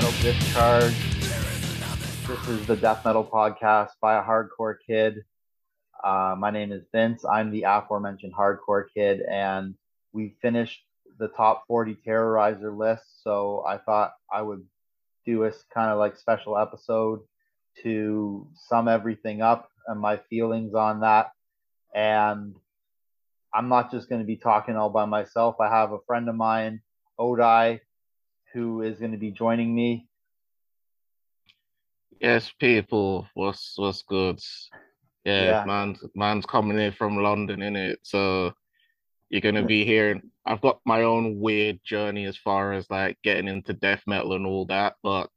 Metal Discharge. This is the Death Metal podcast by a hardcore kid. Uh, my name is Vince. I'm the aforementioned hardcore kid, and we finished the top 40 terrorizer list. So I thought I would do a kind of like special episode to sum everything up and my feelings on that. And I'm not just going to be talking all by myself. I have a friend of mine, Odai, who is going to be joining me. Yes, people, what's what's good? Yeah, yeah. man's man's coming in from London, in it. So you're gonna be hearing. I've got my own weird journey as far as like getting into death metal and all that, but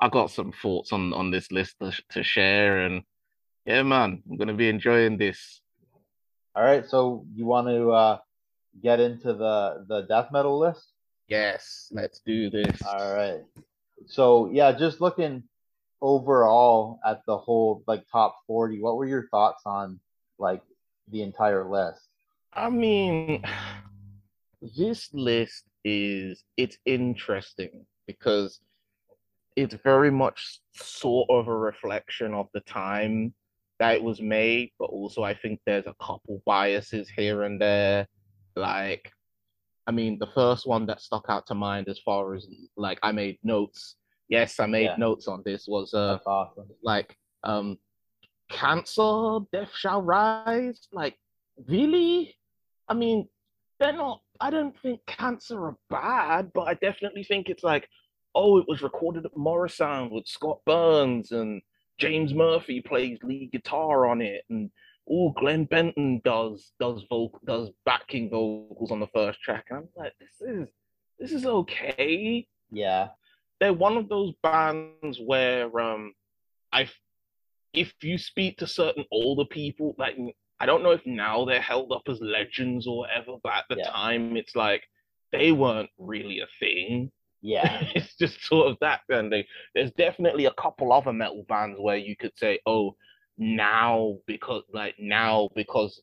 I got some thoughts on on this list to, to share, and yeah, man, I'm gonna be enjoying this. All right, so you want to uh, get into the the death metal list? Yes, let's do this. All right. So yeah, just looking overall at the whole like top 40, what were your thoughts on like the entire list? I mean, this list is it's interesting because it's very much sort of a reflection of the time that it was made, but also I think there's a couple biases here and there. Like I mean, the first one that stuck out to mind as far as like I made notes. Yes, I made yeah. notes on this was uh awesome. like um cancer, death shall rise. Like, really? I mean, they're not I don't think cancer are bad, but I definitely think it's like, oh, it was recorded at Morrisound with Scott Burns and James Murphy plays lead guitar on it and oh, Glenn Benton does does vocal does backing vocals on the first track. And I'm like, this is this is okay. Yeah. They're one of those bands where um I if you speak to certain older people, like I don't know if now they're held up as legends or whatever, but at the yeah. time it's like they weren't really a thing. Yeah. it's just sort of that kind of There's definitely a couple other metal bands where you could say, oh, now because like now because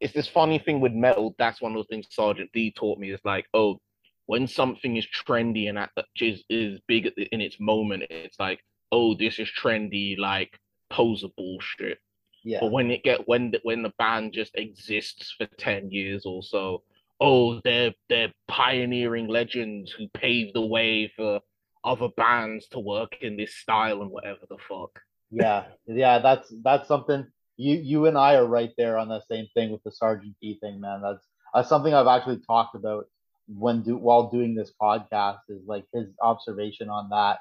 it's this funny thing with metal. That's one of those things Sergeant D taught me. Is like, oh, when something is trendy and at the, is is big in its moment, it's like, oh, this is trendy, like poser bullshit. Yeah. But when it get when the, when the band just exists for ten years or so, oh, they're they're pioneering legends who paved the way for other bands to work in this style and whatever the fuck yeah, yeah, that's that's something you you and I are right there on the same thing with the Sergeant D thing, man. That's that's something I've actually talked about when do while doing this podcast is like his observation on that.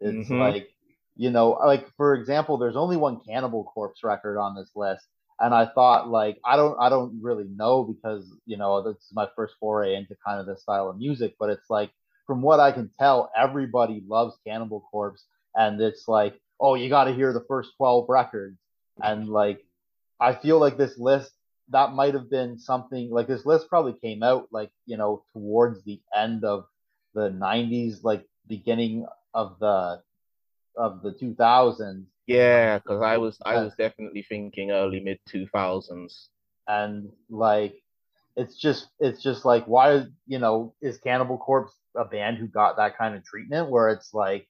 It's mm-hmm. like you know, like for example, there's only one Cannibal Corpse record on this list, and I thought like I don't I don't really know because you know this is my first foray into kind of this style of music, but it's like from what I can tell, everybody loves Cannibal Corpse, and it's like oh, you got to hear the first 12 records. And like, I feel like this list, that might have been something like this list probably came out like, you know, towards the end of the 90s, like beginning of the, of the 2000s. Yeah, because I was, I was definitely thinking early mid 2000s. And like, it's just, it's just like, why, you know, is Cannibal Corpse a band who got that kind of treatment where it's like,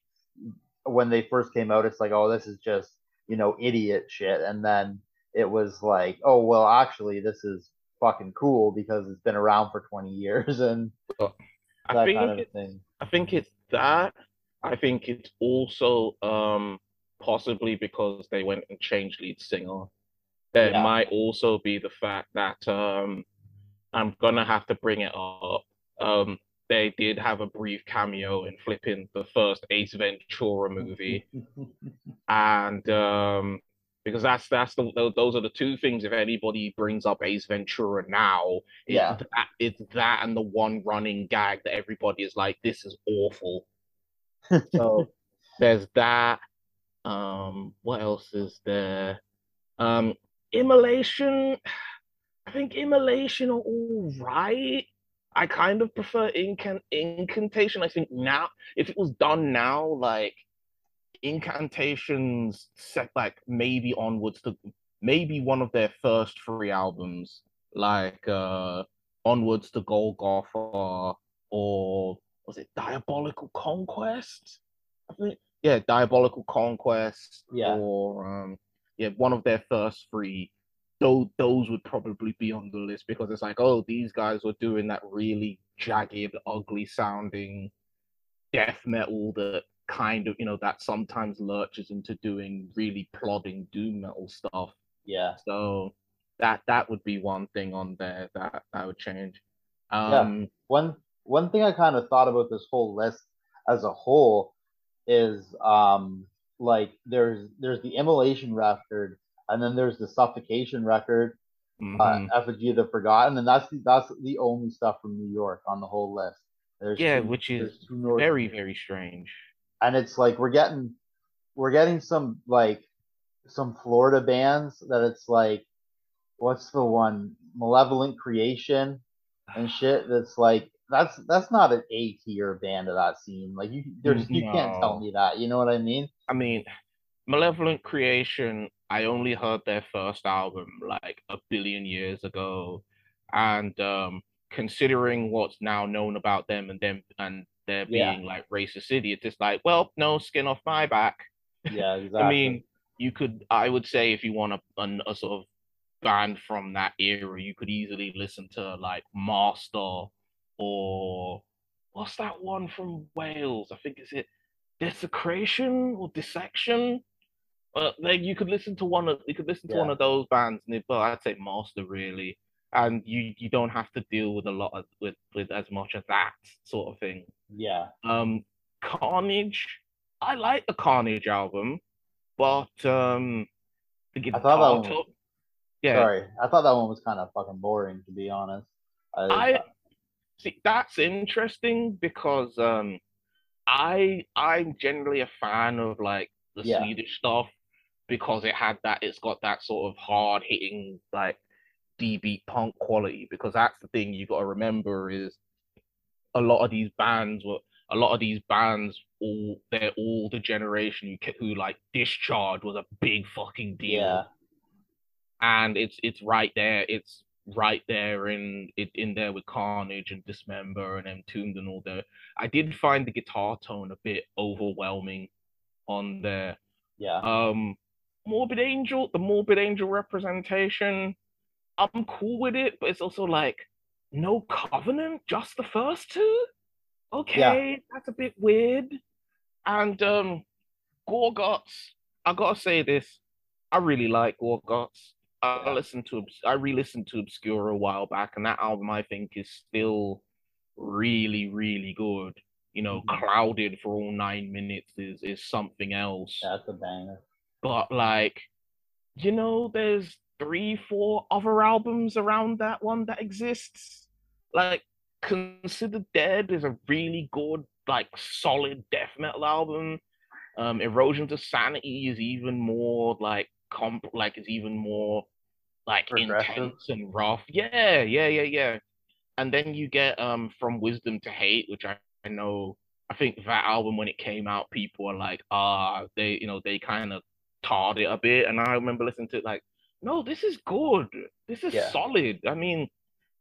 when they first came out, it's like, oh, this is just you know idiot shit, and then it was like, oh, well, actually, this is fucking cool because it's been around for 20 years and that I think kind of it, thing. I think it's that. I think it's also um possibly because they went and changed lead singer. There yeah. might also be the fact that um I'm gonna have to bring it up. Um they did have a brief cameo in flipping the first Ace Ventura movie, and um, because that's that's the those are the two things. If anybody brings up Ace Ventura now, yeah, it's that, it's that and the one running gag that everybody is like, "This is awful." so there's that. Um, what else is there? Um, Immolation. I think Immolation are all right. I kind of prefer incant incantation. I think now, if it was done now, like incantations set like maybe onwards to maybe one of their first three albums, like uh onwards to Golgotha or was it Diabolical Conquest? I think yeah, Diabolical Conquest. Yeah. Or um, yeah, one of their first three. Those those would probably be on the list because it's like, oh, these guys were doing that really jagged, ugly sounding death metal that kind of you know that sometimes lurches into doing really plodding doom metal stuff. Yeah. So that that would be one thing on there that that would change. Um, yeah. One one thing I kind of thought about this whole list as a whole is um like there's there's the immolation record and then there's the suffocation record mhm. uh, effigy of the forgotten and that's the, that's the only stuff from new york on the whole list there's yeah, two- which is very very strange. and it's like we're getting we're getting some like some florida bands that it's like what's the one malevolent creation and shit that's like that's that's not an A tier band of that scene. Like you there's you can't tell me that. You know what I mean? I mean, Malevolent Creation, I only heard their first album like a billion years ago. And um considering what's now known about them and them and their Yeah. being like racist idiots, it's like, well, no skin off my back. Yeah, exactly. I mean, you could I would say if you want a, an- a sort of band from that era, you could easily listen to like Master or what's that one from Wales? I think is it Desecration or Dissection? Well, like you could listen to one of you could listen to one of those bands, and well, I'd say Master really, and you you don't have to deal with a lot of with with as much of that sort of thing. yeah, Um, Carnage, I like the Carnage album, but um, the I thought that one- to- yeah, sorry. I thought that one was kind of fucking boring to be honest. I see that's interesting because um, I I'm generally a fan of like the Yeah. Swedish stuff because it had that it's got that sort of hard hitting like D beat punk quality because that's the thing you got to remember is a lot of these bands were a lot of these bands all they're all the generation who, who like discharge was a big fucking deal yeah, and it's it's right there. It's right there in it in there with Carnage and Dismember and Entombed and all that. I did find the guitar tone a bit overwhelming on there. yeah, Um, Morbid Angel, the Morbid Angel representation, I'm cool with it, but it's also like no Covenant, just the first two. Okay, that's a bit weird. And um, Gorguts, I gotta say this, I really like Gorguts. I listened to I re-listened to Obscura a while back, and that album I think is still really, really good. You know, Mhm. Clouded for all nine minutes is is something else. yeah, that's a banger. But like, you know, there's three, four other albums around that one that exists. Like, Considered Dead is a really good, like, solid death metal album. Um, Erosion to Sanity is even more like comp, like it's even more like intense and rough. Yeah, yeah, yeah, yeah. And then you get um From Wisdom to Hate, which I, I know. I think that album when it came out, people are like, ah, they, you know, they kind of tarred it a bit. And I remember listening to it like, no, this is good. This is Yeah. solid. I mean,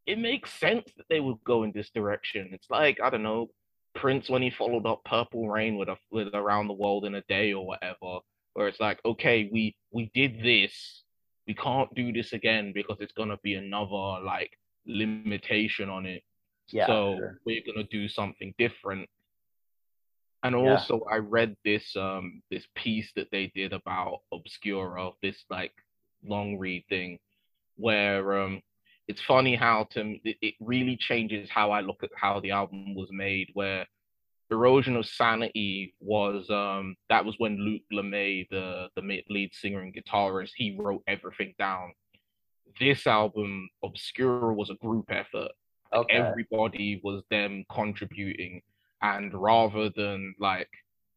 it makes sense that they would go in this direction. It's like, I don't know, Prince when he followed up Purple Rain with a with Around the World in a Day or whatever, where it's like, okay, we we did this. We can't do this again because it's gonna be another like limitation on it. Yeah, so sure. we're gonna do something different. And Yeah. also, I read this um this piece that they did about Obscura, this like long read thing, where um it's funny how to it, it really changes how I look at how the album was made. Where Erosion of Sanity was um that was when Luc Lemay, the the lead singer and guitarist, he wrote everything down. This album, Obscura, was a group effort Okay. everybody was them contributing and rather than like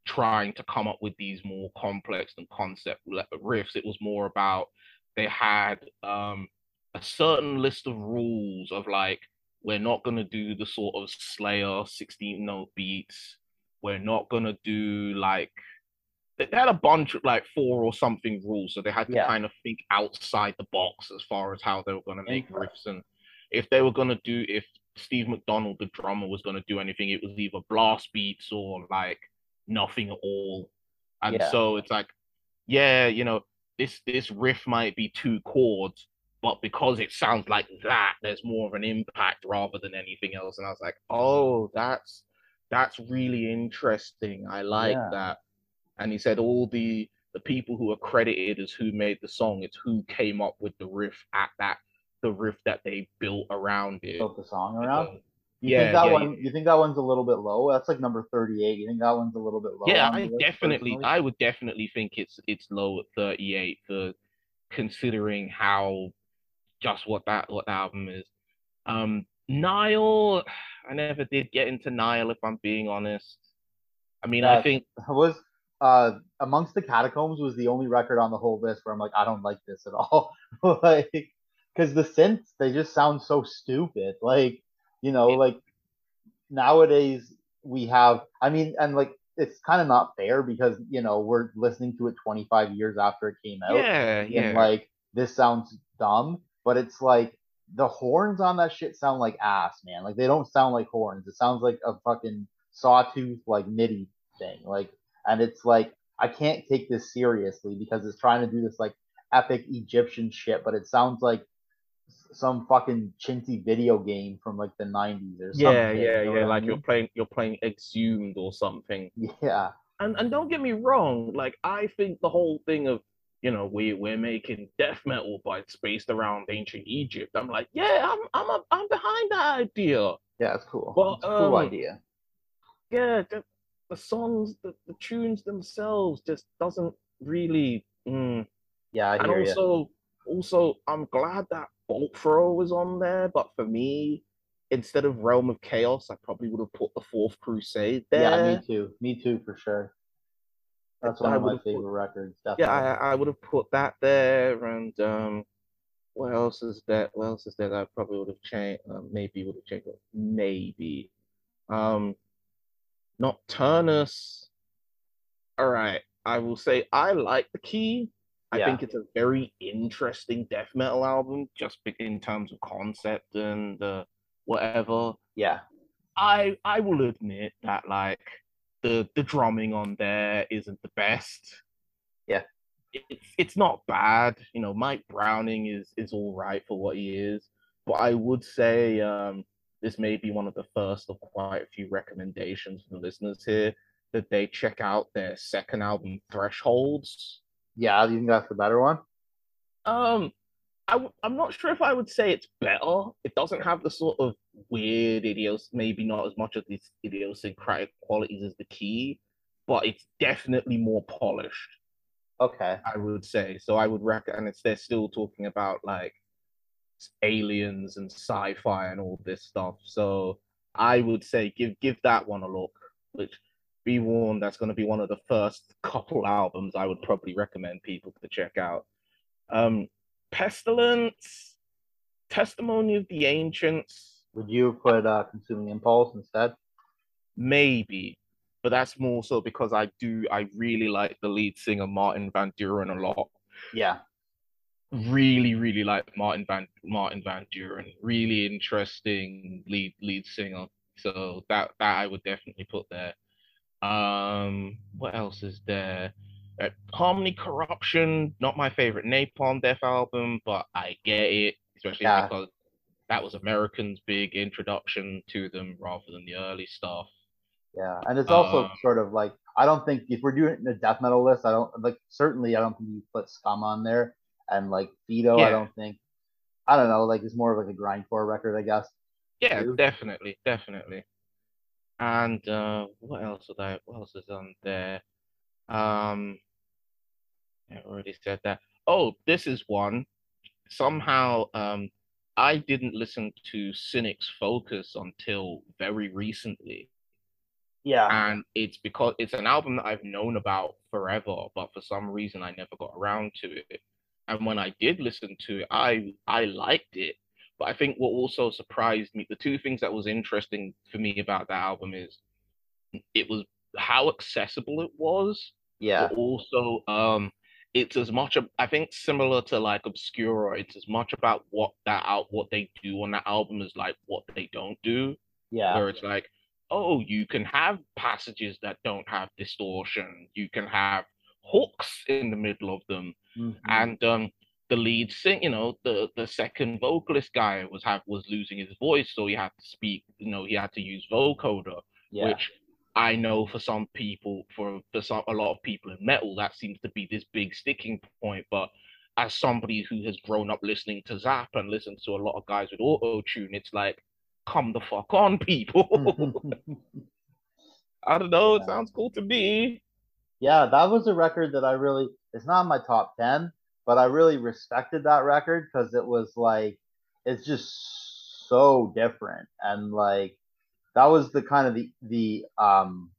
trying to come up with these more complex and concept riffs it was more about they had um a certain list of rules of like we're not going to do the sort of slayer 16 note beats we're not going to do like they had a bunch of like four or something rules so they had to Yeah. kind of think outside the box as far as how they were going to make riffs and if they were going to do if Steve MacDonald, the drummer, was gonna do anything, it was either blast beats or like nothing at all. And Yeah. so it's like, yeah, you know, this this riff might be two chords, but because it sounds like that, there's more of an impact rather than anything else. And I was like, oh, that's that's really interesting. I like Yeah. that. And he said all the the people who are credited as who made the song, it's who came up with the riff at that the riff that they built around it. Built the song around. So, You yeah, think that yeah, one? You think that one's a little bit low? That's like number thirty-eight. You think that one's a little bit low? yeah, I definitely personally? I would definitely think it's it's low at 38 for considering how just what that what the album is. Um Nile, I never did get into Nile if I'm being honest. I mean, I think was uh amongst the catacombs was the only record on the whole list where I'm like I don't like this at all like because the synths they just sound so stupid. Like you know like nowadays we have I mean and like it's kind of not fair because you know we're listening to it 25 years after it came out yeah, yeah. and like this sounds dumb but it's like the horns on that shit sound like ass man. Like they don't sound like horns. It sounds like a fucking sawtooth like MIDI thing. Like and it's like I can't take this seriously because it's trying to do this like epic Egyptian shit, but it sounds like some fucking chintzy video game from like the 90s or something. yeah, you yeah, know yeah. what I Like you're playing you're playing Exhumed or something. Yeah, and and don't get me wrong, like I think the whole thing of you know we we're making death metal but it's based around ancient Egypt. I'm like, yeah, I'm I'm a, I'm behind that idea. yeah, it's cool. Well, it's a cool um, idea. Yeah, the, the songs, the, the tunes themselves just doesn't really. Mm. Yeah, I And hear you. Also, I'm glad that Bolt Thrower was on there, but for me, instead of Realm of Chaos, I probably would have put the Fourth Crusade there. Yeah, me too. Me too, for sure. That's one I of my would've put- favorite records. Definitely. yeah, I, I would have put that there, and um, what else is there? What else is there? That I probably would have changed. Uh, maybe would have changed. Maybe, um, Nocturnus. All right, I will say I like the key. I Yeah. think it's a very interesting death metal album, just in terms of concept and uh, whatever. yeah, I I will admit that like the the drumming on there isn't the best. Yeah. It's it's not bad. You know, Mike Browning is is all right for what he is. But I would say um this may be one of the first of quite a few recommendations for the listeners here that they check out their second album Thresholds. Yeah. You think that's the better one? Um, I w- I'm not sure if I would say it's better. It doesn't have the sort of weird idios, maybe not as much of these idiosyncratic qualities as the key, but it's definitely more polished. Okay. I would say. So I would reckon, and it's they're still talking about like aliens and sci-fi and all this stuff. So I would say give give that one a look. Which be warned, that's going to be one of the first couple albums I would probably recommend people to check out. Um, Pestilence, Testimony of the Ancients, Would you have put uh, Consuming Impulse instead? maybe, but that's more so because I do I really like the lead singer Martin Van Drunen a lot. Yeah. really really like Martin Van Martin Van Drunen. Really interesting lead lead singer. So that that I would definitely put there. Um, what else is there? Uh, Harmony Corruption, not my favorite Napalm Death album, but I get it, especially Yeah. because that was Americans' big introduction to them rather than the early stuff. Yeah, and it's also Um, sort of like I don't think if we're doing a death metal list, I don't like certainly I don't think you put Scum on there and like FETO. I don't think I don't know like it's more of like a grindcore record, I guess. Yeah, True. definitely, definitely. And uh, what else would I? What else is on there? Um, I already said that. Oh, this is one. Somehow, um, I didn't listen to Cynic's Focus until very recently, Yeah, and it's because it's an album that I've known about forever, but for some reason I never got around to it. And when I did listen to it, I I liked it. But I think what also surprised me, the two things that was interesting for me about that album is it was how accessible it was, yeah, but also um it's as much I think similar to like Obscura, it's as much about what that out what they do on that album as like what they don't do. Yeah. Where it's like, oh, you can have passages that don't have distortion. You can have hooks in the middle of them. Mhm. And um the lead sing, you know, the the second vocalist guy was have was losing his voice, so he had to speak, you know, he had to use vocoder, yeah. which I know for some people, for for some a lot of people in metal, that seems to be this big sticking point. But as somebody who has grown up listening to Zapp and listens to a lot of guys with auto tune, it's like, come the fuck on, people. I don't know. It sounds cool to me. yeah, that was a record that I really it's not my top 10, but I really respected that record because it was like it's just so different and like that was the kind of the the um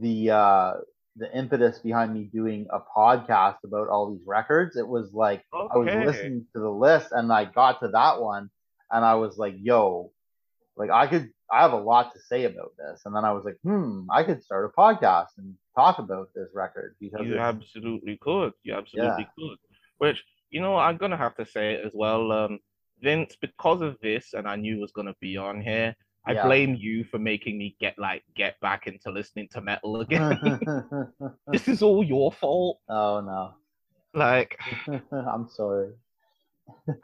the uh the impetus behind me doing a podcast about all these records. It was like I was listening to the list and I got to that one and I was like, yo, like I could I have a lot to say about this. And then I was like, hmm, I could start a podcast and talk about this record because You absolutely could. You absolutely could. Which, you know, I'm gonna have to say it as well. Um, Vince, because of this, and I knew was gonna be on here, I Yeah. blame you for making me get like get back into listening to metal again. this is all your fault. oh no. Like, I'm sorry.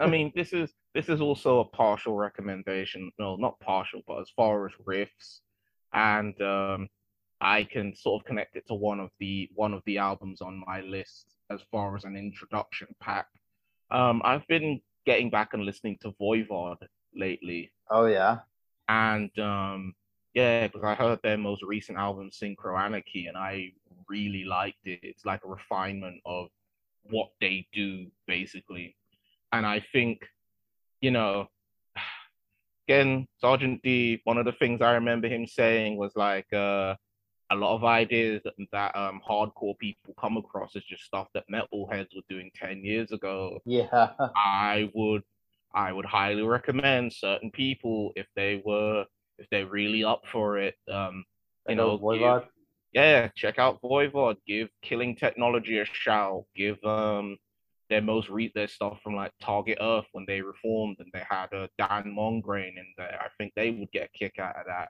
I mean, this is this is also a partial recommendation. No, not partial, but as far as riffs, and um, I can sort of connect it to one of the one of the albums on my list as far as an introduction pack. Um, I've been getting back and listening to Voivod lately, Oh yeah. and um, yeah, because I heard their most recent album, Synchro Anarchy, and I really liked it. It's like a refinement of what they do, basically. And I think, you know, again, Sergeant D, one of the things I remember him saying was like, uh, a lot of ideas that, that um hardcore people come across is just stuff that metalheads were doing 10 years ago. Yeah. I would I would highly recommend certain people if they were if they're really up for it. Um, you Check know, Voivod. give- yeah, check out Voivod. Give Killing Technology a shout. Give um their most re their stuff from like Target Earth when they reformed and they had a Dan Mongrain in there. I think they would get a kick out of that.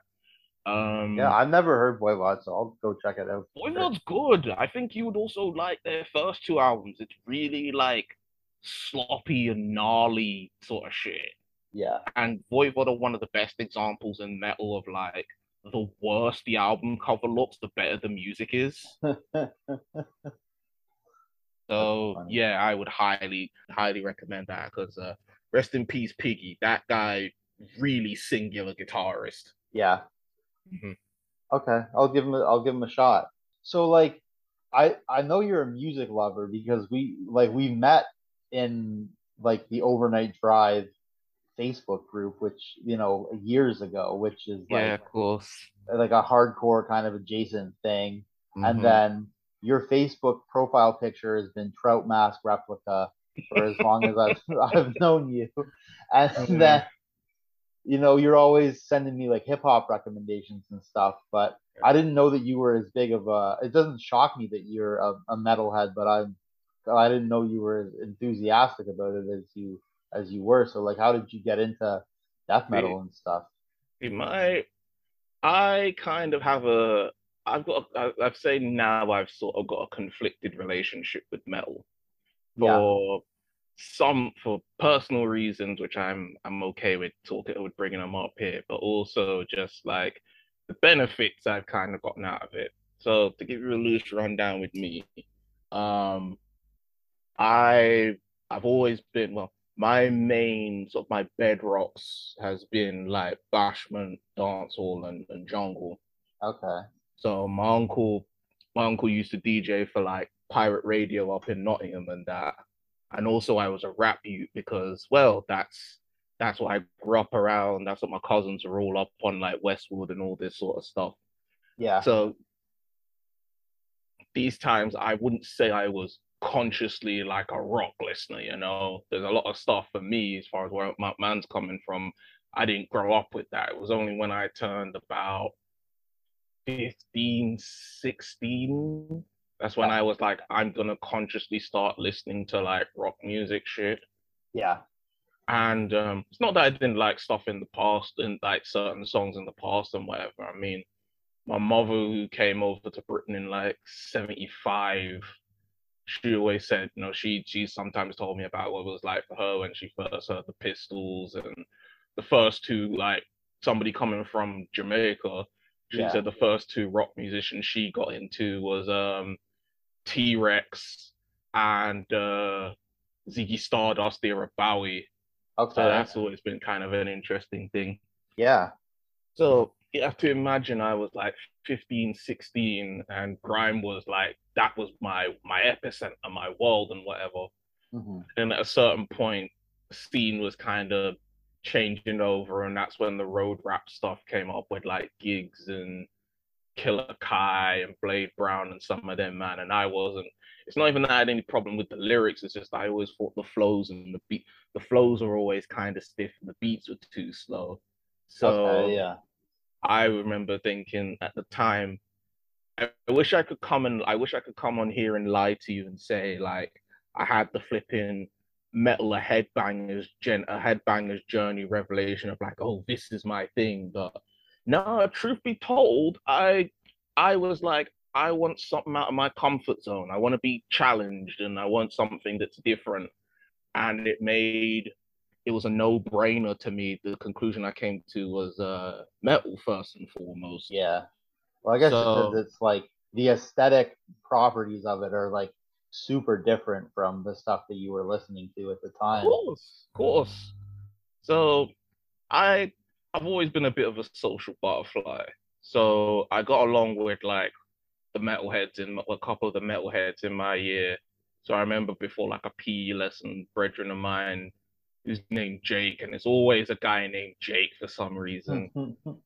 Um, Yeah, I've never heard Voivod, so I'll go check it out. Voivod's good. I think you would also like their first two albums. It's really like sloppy and gnarly sort of shit. Yeah. And Voivod are one of the best examples in metal of like the worse the album cover looks, the better the music is. So yeah, I would highly, highly recommend that because uh, rest in peace, Piggy. That guy really singular guitarist. yeah. Mhm. Okay, I'll give him a, I'll give him a shot. So like I I know you're a music lover because we like we met in like the overnight drive Facebook group, which you know years ago, which is Yeah, like of course. like a hardcore kind of adjacent thing. Mhm. And then your Facebook profile picture has been Trout Mask replica for as long as I've I've known you, and Mhm. then you know you're always sending me like hip hop recommendations and stuff. But I didn't know that you were as big of a. It doesn't shock me that you're a, a metalhead, but I'm I didn't know you were as enthusiastic about it as you as you were. So like, how did you get into death metal and stuff? My I kind of have a I've got a, I've said now I've sort of got a conflicted relationship with metal Yeah. Some for personal reasons which I'm I'm okay with talking with bringing them up here but also just like the benefits I've kind of gotten out of it so to give you a loose rundown with me um I I've always been well my main sort of my bedrocks has been like bashment, dancehall, and, and jungle. Okay. So my uncle, my uncle used to DJ for like pirate radio up in Nottingham and that. And also I was a rap youth because well, that's that's what I grew up around. That's what my cousins are all up on, like Westwood and all this sort of stuff. Yeah. So these times I wouldn't say I was consciously like a rock listener, you know. There's a lot of stuff for me as far as where my man's coming from. I didn't grow up with that. It was only when I turned about 15, 16 That's when I was like, I'm gonna consciously start listening to like rock music shit. Yeah. And um, it's not that I didn't like stuff in the past and like certain songs in the past and whatever. I mean, my mother who came over to Britain in like 75, she always said, you know, she she sometimes told me about what it was like for her when she first heard the Pistols and the first two, like somebody coming from Jamaica. She Yeah. said the first two rock musicians she got into was um T Rex and uh Ziggy Stardust the era Bowie. Okay. So that's always been kind of an interesting thing. yeah. So you have to imagine I was like 15, 16, and grime was like that was my my epicenter, my world, and whatever. hmm And at a certain point, scene was kind of changing over, and that's when the road rap stuff came up with like Giggs and Killer Kai and Blade Brown and some of them, man. And I wasn't. It's not even that I had any problem with the lyrics. It's just I always thought the flows and the beat, the flows were always kind of stiff, and the beats were too slow. So okay. Yeah. I remember thinking at the time, I, I wish I could come and I wish I could come on here and lie to you and say like I had the flipping metal a headbangers gen a headbangers journey revelation of like oh this is my thing but no truth be told I I was like I want something out of my comfort zone I want to be challenged and I want something that's different and it made it was a no-brainer to me the conclusion I came to was uh metal first and foremost Yeah. Well, I guess So- because it's like the aesthetic properties of it are like super different from the stuff that you were listening to at the time. Of course, of course. So I I've always been a bit of a social butterfly. So I got along with like the metalheads in a couple of the metalheads in my year. So I remember before like a PE lesson, brethren of mine who's named Jake, and it's always a guy named Jake for some reason.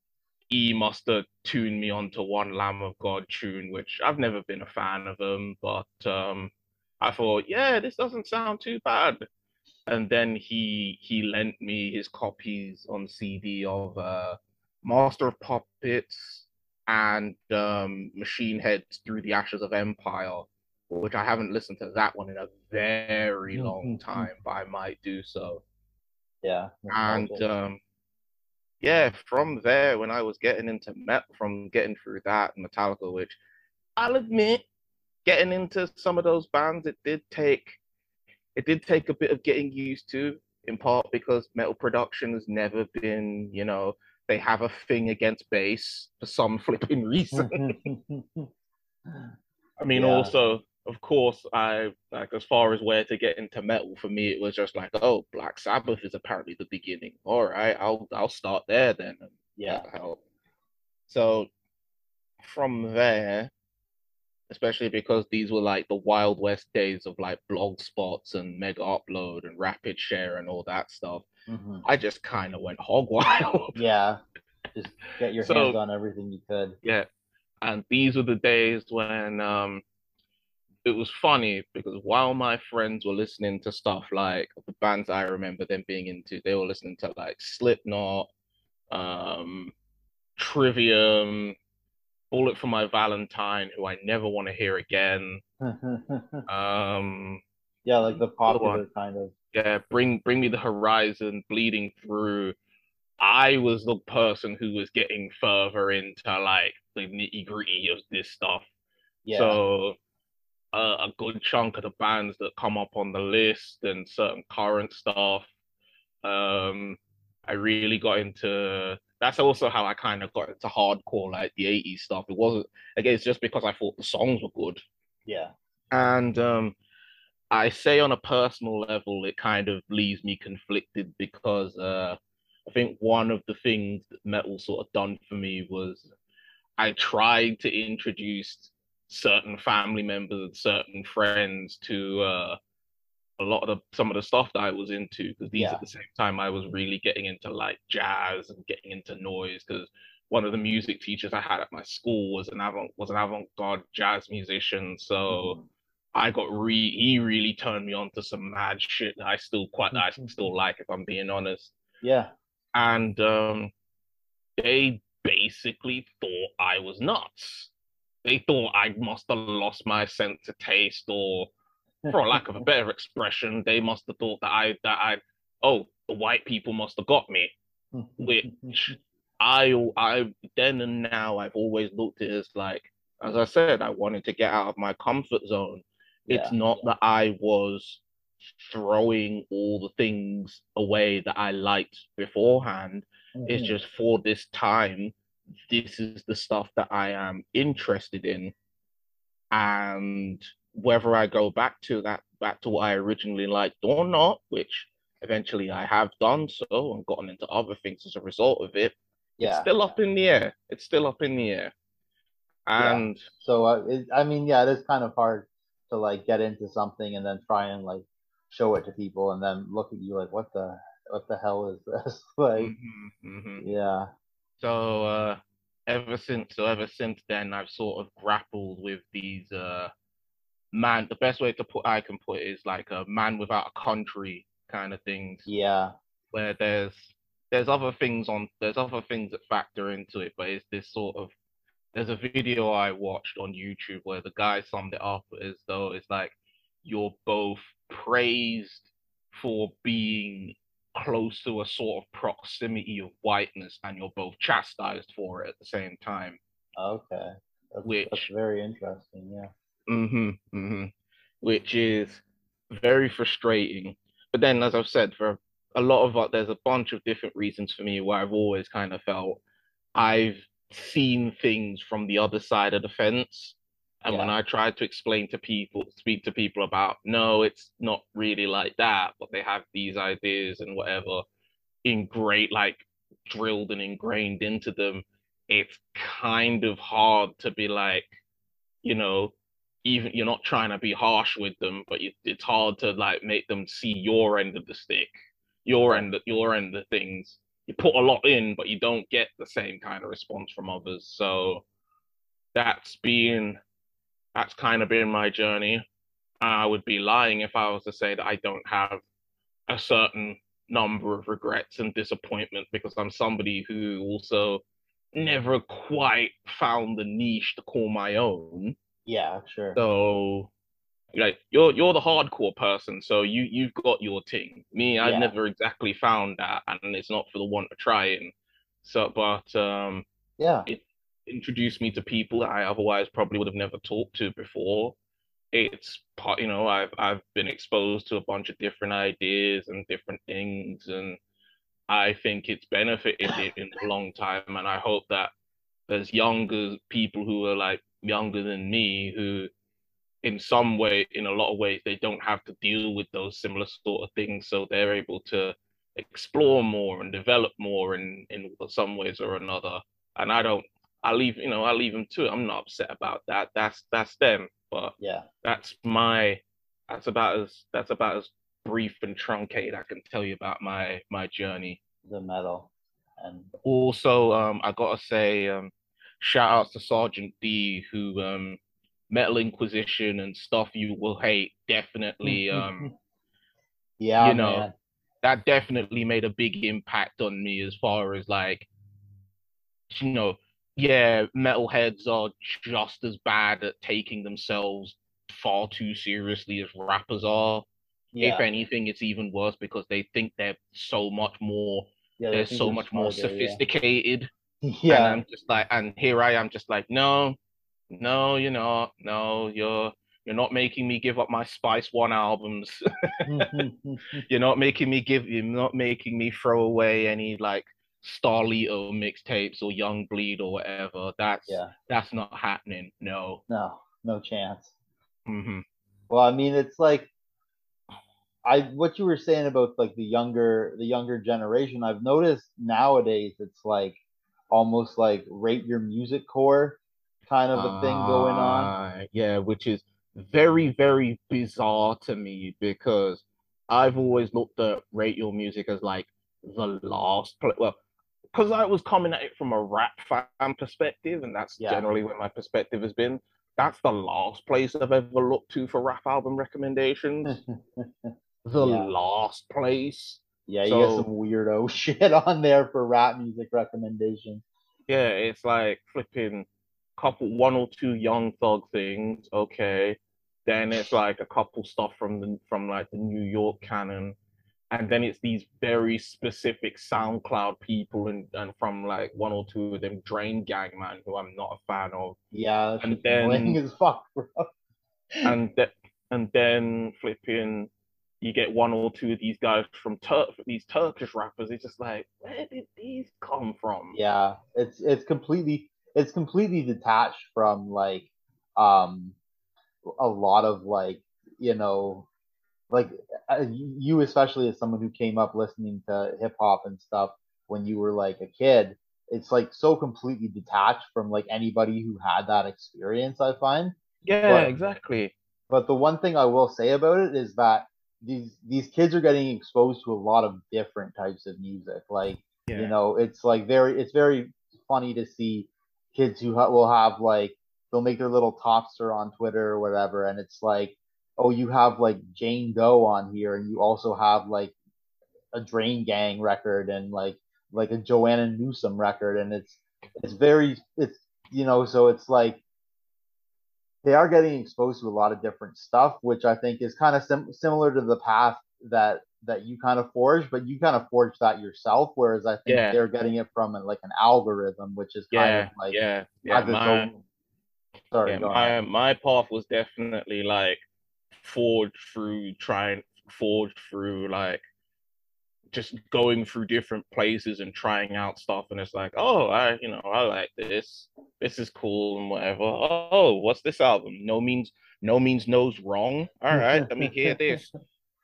he must have tuned me onto one Lamb of God tune, which I've never been a fan of them, but um, I thought, yeah, this doesn't sound too bad. And then he he lent me his copies on CD of uh, Master of Puppets and um, Machine Heads Through the Ashes of Empire, which I haven't listened to that one in a very long time, but I might do so yeah. and um yeah from there when i was getting into metal from getting through that metallica which i'll admit getting into some of those bands it did take it did take a bit of getting used to in part because metal production has never been you know they have a thing against bass for some flipping reason I mean, Yeah. also, of course, I like as far as where to get into metal for me, it was just like, oh, Black Sabbath is apparently the beginning. All right, I'll I'll start there then. yeah. So from there, especially because these were like the Wild West days of like blog spots and Megaupload and RapidShare and all that stuff, Mhm. I just kind of went hog wild. Yeah. Just get your So- hands on everything you could. Yeah. And these were the days when um it was funny because while my friends were listening to stuff like the bands I remember them being into, they were listening to like Slipknot, um, Trivium, Bullet for My Valentine, who I never want to hear again. Um, yeah, like the popular one. kind of. yeah, bring bring me the horizon, bleeding through. I was the person who was getting further into like the nitty gritty of this stuff. Yeah. So uh, a good chunk of the bands that come up on the list and certain current stuff. Um, I really got into. That's also how I kind of got into hardcore, like the '80s stuff. It wasn't again. It's just because I thought the songs were good. yeah. And um, I say on a personal level, it kind of leaves me conflicted because uh, I think one of the things that metal sort of done for me was I tried to introduce certain family members and certain friends to uh, a lot of the some of the stuff that I was into because these Yeah. at the same time I was really getting into like jazz and getting into noise because one of the music teachers I had at my school was an avant was an avant-garde jazz musician so Mhm. I got re he really turned me on to some mad shit that I still quite I still like if I'm being honest. Yeah. And um they basically thought I was nuts. they thought I must have lost my sense of taste, or for lack of a better expression, they must have thought that I that I oh the white people must have got me, which I I then and now I've always looked at it as like as I said I wanted to get out of my comfort zone. Yeah. It's not that I was throwing all the things away that I liked beforehand. Mm-hmm. It's just for this time, this is the stuff that I am interested in. And whether I go back to that, back to what I originally liked or not, which eventually I have done so and gotten into other things as a result of it, yeah. it's still up in the air. It's still up in the air. And yeah. so, uh, it, I mean, yeah, it is kind of hard to like get into something and then try and like show it to people and then look at you like, what the what the hell is this? like, mm-hmm, mm-hmm. yeah. So uh, ever since, so ever since then, I've sort of grappled with these uh, man. The best way to put I can put it is like a man without a country kind of things. Yeah. Where there's there's other things on there's other things that factor into it, but it's this sort of there's a video I watched on YouTube where the guy summed it up as though it's like you're both praised for being close to a sort of proximity of whiteness and you're both chastised for it at the same time. Okay. That's, which that's very interesting, yeah. Mm-hmm. Mm-hmm. Which is very frustrating. But then as I've said, for a lot of uh, there's a bunch of different reasons for me where I've always kind of felt I've seen things from the other side of the fence and yeah. when I try to explain to people, speak to people about, no, it's not really like that, but they have these ideas and whatever ingrained, like drilled and ingrained into them, it's kind of hard to be like, you know, even you're not trying to be harsh with them, but it's hard to like make them see your end of the stick, your end, your end of things. You put a lot in, but you don't get the same kind of response from others. So that's been that's kind of been my journey. I would be lying if I was to say that I don't have a certain number of regrets and disappointment because I'm somebody who also never quite found the niche to call my own. Yeah, sure. So like you're you're the hardcore person, so you you've got your thing. Me, I yeah. never exactly found that, and it's not for the want of trying. So, but um, yeah, it, introduced me to people that I otherwise probably would have never talked to before. It's part, you know, I've I've been exposed to a bunch of different ideas and different things, and I think it's benefited it in a long time. And I hope that there's younger people who are like younger than me who, in some way, in a lot of ways, they don't have to deal with those similar sort of things, so they're able to explore more and develop more in in some ways or another. And I don't I leave, you know, I leave them to it. I'm not upset about that. That's that's them. But yeah, that's my that's about as that's about as brief and truncated I can tell you about my my journey. The metal. And also um I gotta say um shout out to Sergeant D who um Metal Inquisition and stuff you will hate definitely um yeah you know man. that definitely made a big impact on me as far as like you know yeah, metalheads are just as bad at taking themselves far too seriously as rappers are. Yeah. If anything, it's even worse because they think they're so much more. Yeah, they're so much more sophisticated. Yeah. And I'm just like, and here I am, just like, no, no, you're not. No, you're you're not making me give up my Spice One albums. you're not making me give. You're not making me throw away any like Starlito mixtapes or Young Bleed or whatever. That's yeah. that's not happening. No. No, no chance. Mm-hmm. Well, I mean, it's like I what you were saying about like the younger the younger generation. I've noticed nowadays it's like almost like rate your music core kind of a thing going on. Uh, yeah, which is very very bizarre to me because I've always looked at rate your music as like the last play. Well, because I was coming at it from a rap fan perspective, and that's yeah. generally where my perspective has been. That's the last place I've ever looked to for rap album recommendations. the yeah. last place. Yeah, you so, get some weirdo shit on there for rap music recommendations. Yeah, it's like flipping. A couple one or two Young Thug things, okay. Then it's like a couple stuff from the from like the New York canon, and then it's these very specific SoundCloud people and, and from like one or two of them Drain Gang man who I'm not a fan of. Yeah, and then as fuck, bro. and th- and then flipping you get one or two of these guys from Turk, these Turkish rappers. It's just like, where did these come from? Yeah, it's it's completely it's completely detached from like um a lot of like you know like uh, you especially as someone who came up listening to hip hop and stuff when you were like a kid it's like so completely detached from like anybody who had that experience i find yeah but, exactly but the one thing i will say about it is that these these kids are getting exposed to a lot of different types of music like yeah. you know it's like very it's very funny to see kids who ha- will have like they'll make their little topster on twitter or whatever and it's like oh you have like jane doe on here and you also have like a drain gang record and like like a joanna newsom record and it's it's very it's you know so it's like they are getting exposed to a lot of different stuff, which I think is kind of sim- similar to the path that that you kind of forged, but you kind of forged that yourself. Whereas I think yeah. they're getting it from like an algorithm, which is kind yeah, of like yeah, yeah. My, own... Sorry, yeah, my my path was definitely like forged through trying forged through like just going through different places and trying out stuff and it's like oh i you know i like this. This is cool and whatever. Oh what's this album? No means no means no's wrong? All right let me hear this.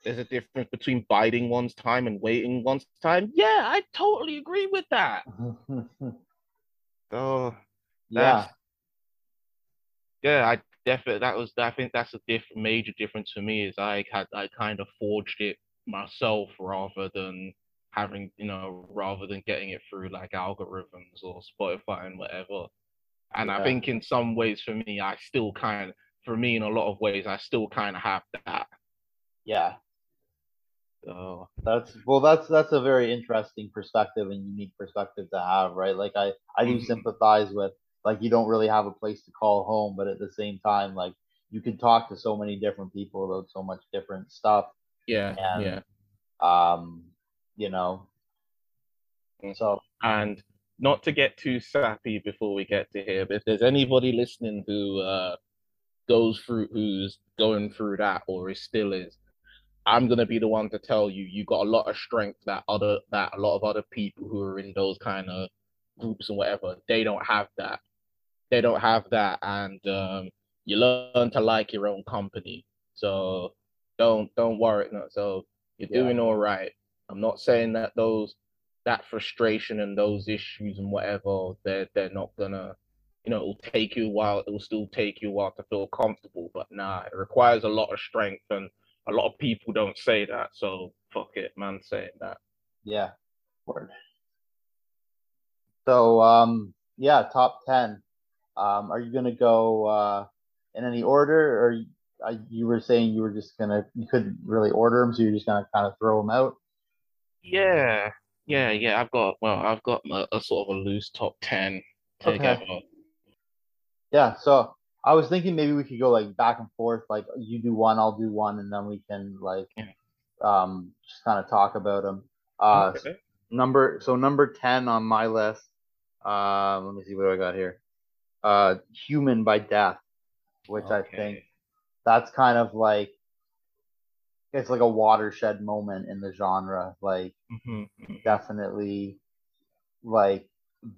There's a difference between biding one's time and waiting one's time. Yeah i totally agree with that. So oh, yeah. yeah i definitely that was i think that's a diff- major difference for me is i had i kind of forged it myself rather than having you know rather than getting it through like algorithms or Spotify and whatever. And yeah. I think in some ways for me, I still kind of for me in a lot of ways, I still kind of have that. Yeah. So that's well, that's that's a very interesting perspective and unique perspective to have, right? Like I I do mm-hmm. sympathize with like you don't really have a place to call home, but at the same time, like you can talk to so many different people about so much different stuff yeah. And, yeah. Um, you know. Mm. So and not to get too sappy before we get to here, but if there's anybody listening who uh goes through who's going through that or is still is, I'm gonna be the one to tell you you got a lot of strength that other that a lot of other people who are in those kind of groups and whatever, they don't have that. They don't have that and um you learn to like your own company. So don't don't worry. No, so you're yeah. doing all right. I'm not saying that those that frustration and those issues and whatever they're they're not gonna you know it'll take you a while it'll still take you a while to feel comfortable but nah it requires a lot of strength and a lot of people don't say that so fuck it man saying that yeah word so um yeah top 10 um are you gonna go uh in any order or I, you were saying you were just gonna you couldn't really order them, so you're just gonna kind of throw them out. Yeah, yeah, yeah. I've got well, I've got a, a sort of a loose top ten together. Okay. Yeah, so I was thinking maybe we could go like back and forth, like you do one, I'll do one, and then we can like yeah. um just kind of talk about them. Uh, okay. number so number ten on my list. Um, let me see what do I got here. Uh, Human by Death, which okay. I think that's kind of like it's like a watershed moment in the genre like mm-hmm. mm-hmm. definitely like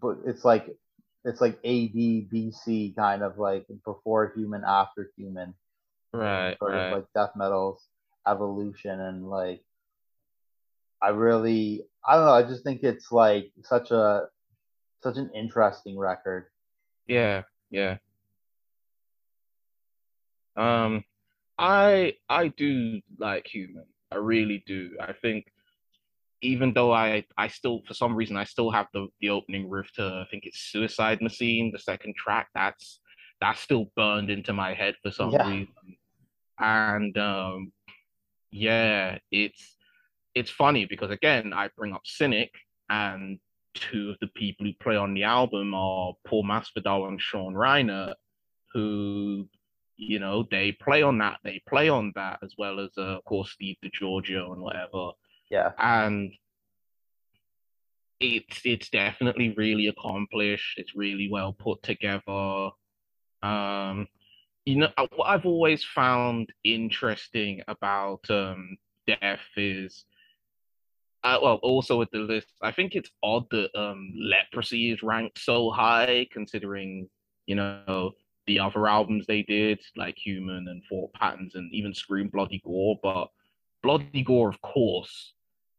but it's like it's like AD BC kind of like before human after human right sort right. of like death metal's evolution and like I really I don't know I just think it's like such a such an interesting record yeah yeah um, I I do like human. I really do. I think even though I I still for some reason I still have the the opening riff to I think it's Suicide Machine, the second track. That's that's still burned into my head for some yeah. reason. And um, yeah, it's it's funny because again I bring up Cynic and two of the people who play on the album are Paul Masvidal and Sean Reinert, who, you know, they play on that, they play on that, as well as, uh, of course, Steve DiGiorgio and whatever. Yeah. And it's it's definitely really accomplished. It's really well put together. Um, you know uh, what I've always found interesting about um Death is uh, well, also with the list, I think it's odd that um, Leprosy is ranked so high, considering you know the other albums they did, like Human and Thought Patterns, and even Scream Bloody Gore. But Bloody Gore, of course,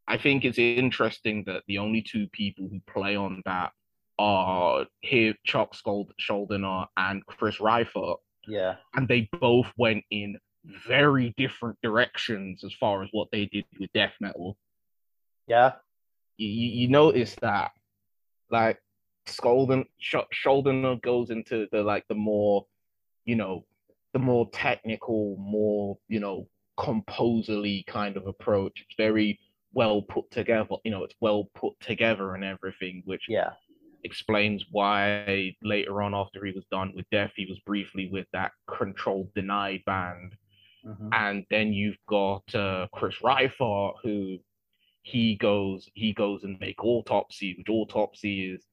I think it's interesting that the only two people who play on that are here Chuck Schuldiner and Chris Reifert. Yeah, and they both went in very different directions as far as what they did with death metal. Yeah. You, you notice that, like, Scoldin, Sh- goes into the, like, the more, you know, the more technical, more, you know, composerly kind of approach. It's very well put together, you know, it's well put together and everything, which yeah explains why later on after he was done with death he was briefly with that Control Denied band mm-hmm. and then you've got uh, chris Reifert, who he goes he goes and make autopsy which autopsy is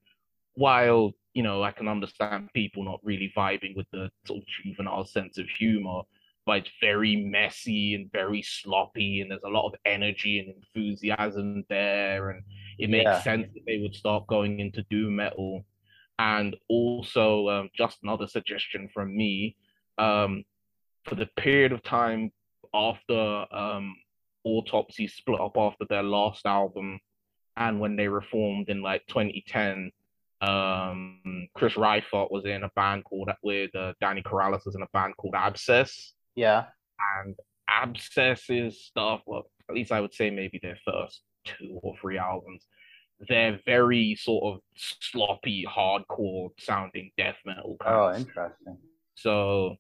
while you know i can understand people not really vibing with the sort of juvenile sense of humor but it's very messy and very sloppy and there's a lot of energy and enthusiasm there and it makes yeah. sense that they would start going into doom metal and also um, just another suggestion from me um, for the period of time after um, Autopsy split up after their last album, and when they reformed in like 2010, um, Chris Reifert was in a band called with uh, Danny Coralles was in a band called Abscess. Yeah, and Abscess's stuff, well, at least I would say maybe their first two or three albums, they're very sort of sloppy, hardcore sounding death metal. Oh, interesting. So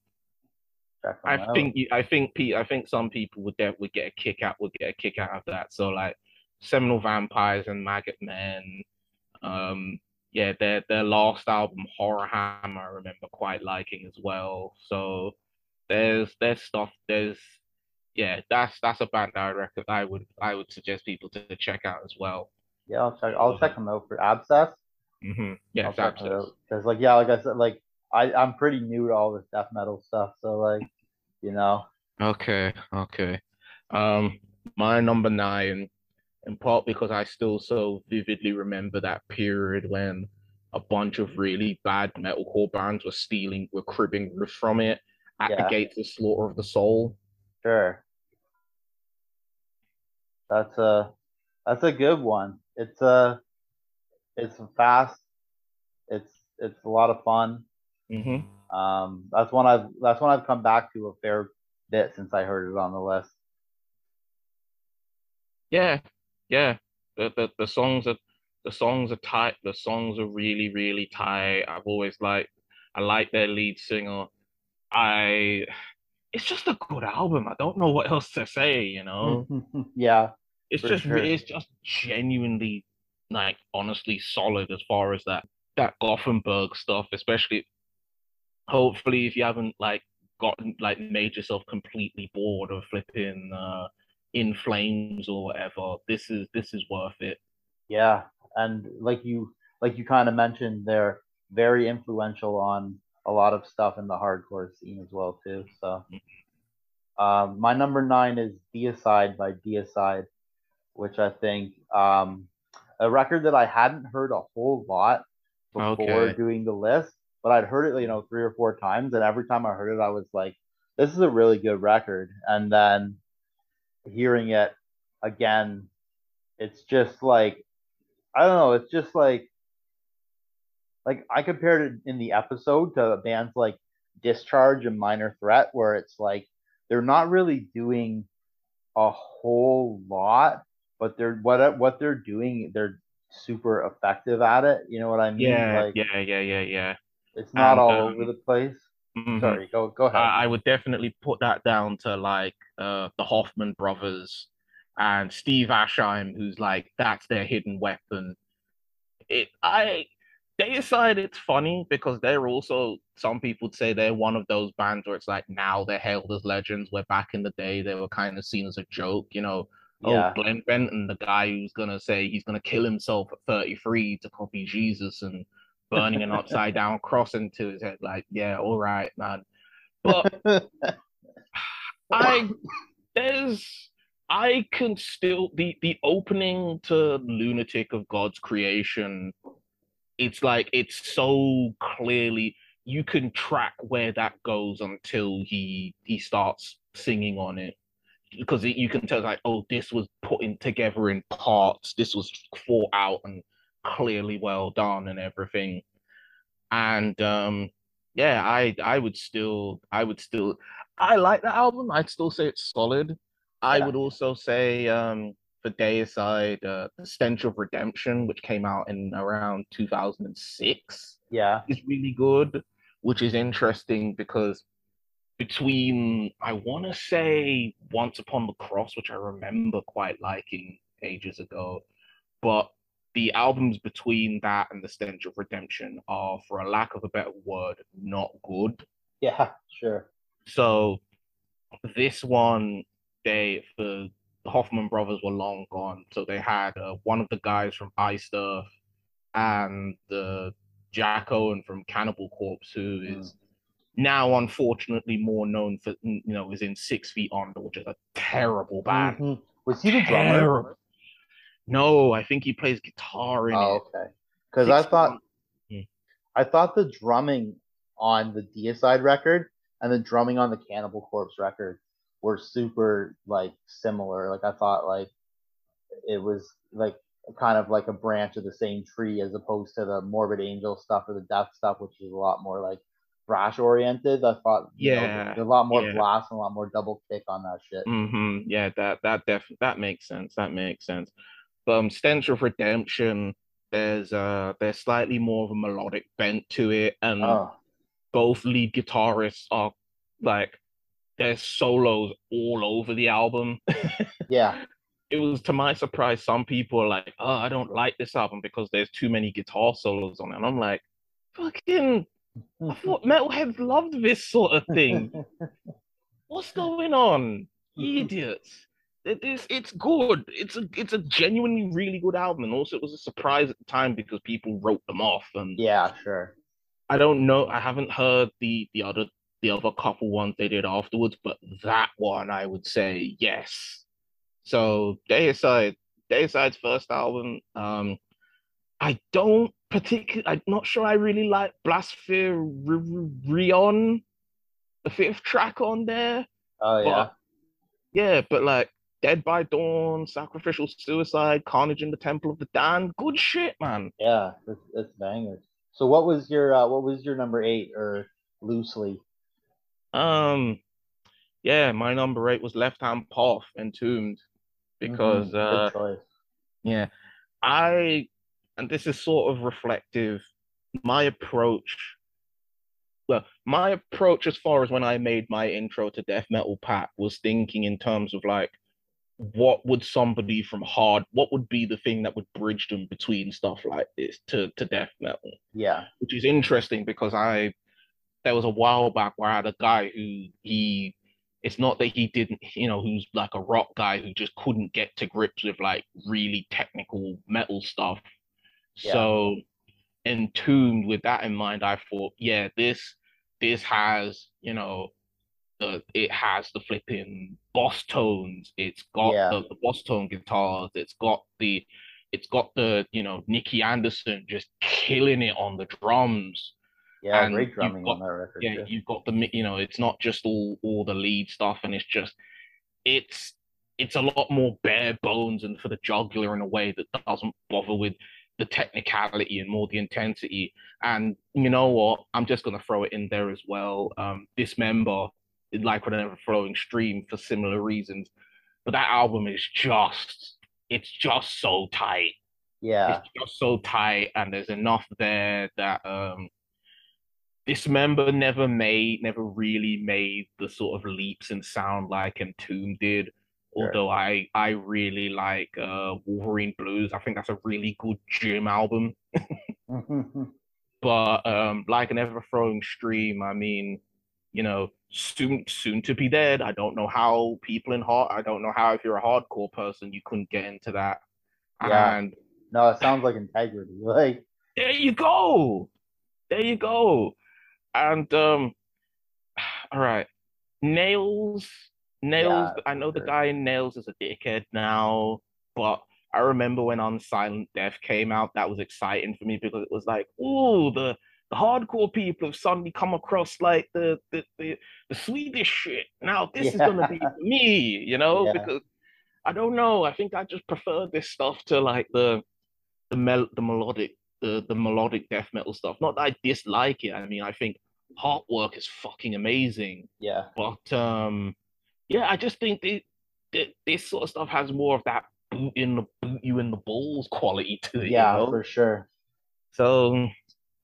I think I think Pete, I think some people would get would get a kick out would get a kick out of that. So like Seminal Vampires and Maggot Men, um, yeah, their their last album Horror Hammer I remember quite liking as well. So there's there's stuff there's yeah that's that's a band I reckon I would I would suggest people to check out as well. Yeah, I'll check I'll check them out for Abscess. Mm-hmm. Yeah, Abscess. Because like yeah, like I said, like I I'm pretty new to all this death metal stuff, so like you know. Okay, okay. Um, my number nine, in part because I still so vividly remember that period when a bunch of really bad metalcore bands were stealing, were cribbing riffs from it at yeah. the gates of Slaughter of the Soul. Sure. That's a that's a good one. It's a it's fast. It's it's a lot of fun. Mm-hmm. Um, that's one I've that's one I've come back to a fair bit since I heard it on the list. Yeah, yeah. The the, the songs are the songs are tight. The songs are really really tight. I've always liked I like their lead singer. I it's just a good album. I don't know what else to say. You know. yeah. It's just sure. it's just genuinely like honestly solid as far as that that Gothenburg stuff, especially hopefully if you haven't like gotten like made yourself completely bored of flipping uh in flames or whatever this is this is worth it yeah and like you like you kind of mentioned they're very influential on a lot of stuff in the hardcore scene as well too so um my number nine is deicide by deicide which i think um a record that i hadn't heard a whole lot before okay. doing the list but I'd heard it, you know, three or four times, and every time I heard it, I was like, "This is a really good record." And then hearing it again, it's just like, I don't know, it's just like, like I compared it in the episode to bands like Discharge and Minor Threat, where it's like they're not really doing a whole lot, but they're what what they're doing, they're super effective at it. You know what I mean? Yeah, like, yeah, yeah, yeah, yeah. It's not and, all um, over the place. Mm-hmm. Sorry, go go ahead. I, I, would definitely put that down to like uh, the Hoffman brothers and Steve Asheim, who's like that's their hidden weapon. it I Deicide it's funny because they're also some people would say they're one of those bands where it's like now they're hailed as legends where back in the day they were kind of seen as a joke you know yeah. oh Glenn Benton the guy who's gonna say he's gonna kill himself at 33 to copy Jesus and burning an upside down cross into his head like yeah all right man. But I there's I can still the the opening to Lunatic of God's creation it's like it's so clearly you can track where that goes until he he starts singing on it. Because it, you can tell like oh this was put in together in parts this was thought out and clearly well done and everything and um yeah i i would still i would still i like the album i'd still say it's solid yeah. i would also say um for Deicide, uh, The Stench of Redemption, which came out in around 2006. Yeah. Is really good, which is interesting because between, I want to say, Once Upon the Cross, which I remember quite liking ages ago, but the albums between that and The Stench of Redemption are, for a lack of a better word, not good. Yeah, sure. So this one, they, for the Hoffman brothers were long gone, so they had uh, one of the guys from Iced Earth and the Jack Owen from Cannibal Corpse, who mm. is now unfortunately more known for you know is in Six Feet Under, which is a terrible band. Mm-hmm. Was he the drummer? No, I think he plays guitar in oh, it. Okay, because I thought mm. I thought the drumming on the Deicide record and the drumming on the Cannibal Corpse record were super like similar. Like I thought like it was like kind of like a branch of the same tree as opposed to the morbid angel stuff or the death stuff, which is a lot more like thrash oriented. I thought yeah, know, a lot more yeah. blast and a lot more double kick on that shit. Mm-hmm. Yeah, that that def that makes sense. That makes sense. But um, Stench of Redemption, there's uh there's slightly more of a melodic bent to it, and oh. both lead guitarists are like there's solos all over the album. yeah. It was to my surprise, some people are like, oh, I don't like this album because there's too many guitar solos on it. And I'm like, fucking, I thought metalheads loved this sort of thing. What's going on? Idiots. It is it's good. It's a it's a genuinely really good album. And also it was a surprise at the time because people wrote them off. And yeah, sure. I don't know. I haven't heard the the other the other couple ones they did afterwards, but that one I would say yes. So Deicide, Deicide's first album, um, I don't particularly, I'm not sure I really like Blasphererion, the fifth track on there. Oh yeah. But, yeah, but like Dead by Dawn, Sacrificial Suicide, Carnage in the Temple of the Damned, good shit, man. Yeah, it's, it's bangers. So what was your uh, what was your number eight or loosely? Um, yeah, my number eight was Left Hand Path Entombed because mm-hmm. uh, yeah, I and this is sort of reflective. My approach, well, my approach as far as when I made my intro to death metal pack was thinking in terms of like, what would somebody from hard, what would be the thing that would bridge them between stuff like this to to death metal? Yeah, which is interesting because I there was a while back where I had a guy who he it's not that he didn't you know who's like a rock guy who just couldn't get to grips with like really technical metal stuff yeah. so entombed with that in mind i thought yeah this this has you know the it has the flipping boss tones it's got yeah. the, the boss tone guitars it's got the it's got the you know Nicke Andersson just killing it on the drums yeah, and great drumming got, on that record. Yeah, you've got the you know, it's not just all all the lead stuff, and it's just it's it's a lot more bare bones and for the jugular in a way that doesn't bother with the technicality and more the intensity. And you know what? I'm just gonna throw it in there as well. Um, Dismember, like with an flowing stream for similar reasons, but that album is just it's just so tight. Yeah, it's just so tight, and there's enough there that um Dismember never made, never really made the sort of leaps in sound like Entomb did. Sure. Although I I really like uh, Wolverine Blues. I think that's a really good gym album. but um, like an ever flowing stream, I mean, you know, soon soon to be dead. I don't know how people in hard. I don't know how if you're a hardcore person you couldn't get into that. Yeah. And no, it sounds like integrity. Like there you go, there you go. And um, all right, nails Nails, yeah, I know sure. the guy in Nails is a dickhead now, but I remember when Unsilent Death came out, that was exciting for me because it was like, oh, the the hardcore people have suddenly come across like the the the, the Swedish shit. Now this yeah. is gonna be me, you know, yeah. because I don't know. I think I just prefer this stuff to like the the mel the melodic the the melodic death metal stuff. Not that I dislike it. I mean, I think Heartwork is fucking amazing. Yeah. But um yeah, I just think they, they, this sort of stuff has more of that boot in the boot you in the balls quality to it. Yeah, you know? for sure. So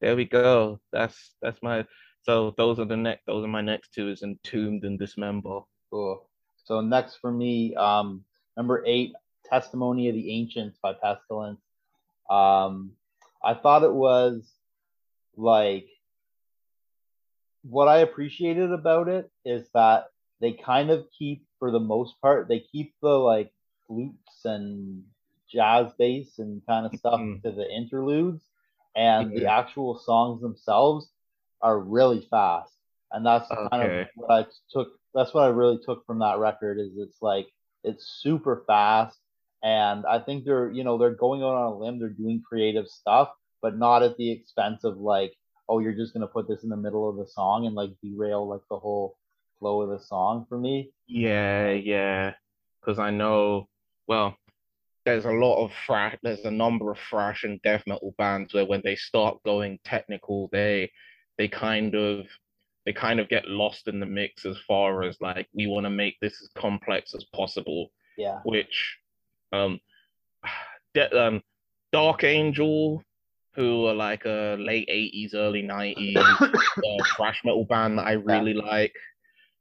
there we go. That's that's my so those are the next those are my next two is entombed and dismember. Cool. So next for me, um, number eight, Testimony of the Ancients by Pestilence. Um, I thought it was like what I appreciated about it is that they kind of keep for the most part they keep the like flutes and jazz bass and kind of stuff mm-hmm. to the interludes and mm-hmm. the actual songs themselves are really fast and that's okay. kind of what i took that's what i really took from that record is it's like it's super fast and i think they're you know they're going out on a limb they're doing creative stuff but not at the expense of like oh you're just going to put this in the middle of the song and like derail like the whole flow of the song for me. Yeah, yeah. Because I know, well, there's a lot of thrash, there's a number of thrash and death metal bands where when they start going technical, they they kind of they kind of get lost in the mix as far as like we want to make this as complex as possible. Yeah. Which um de- um Dark Angel, who are like a late 80s, early 90s uh, thrash metal band that I really yeah. like.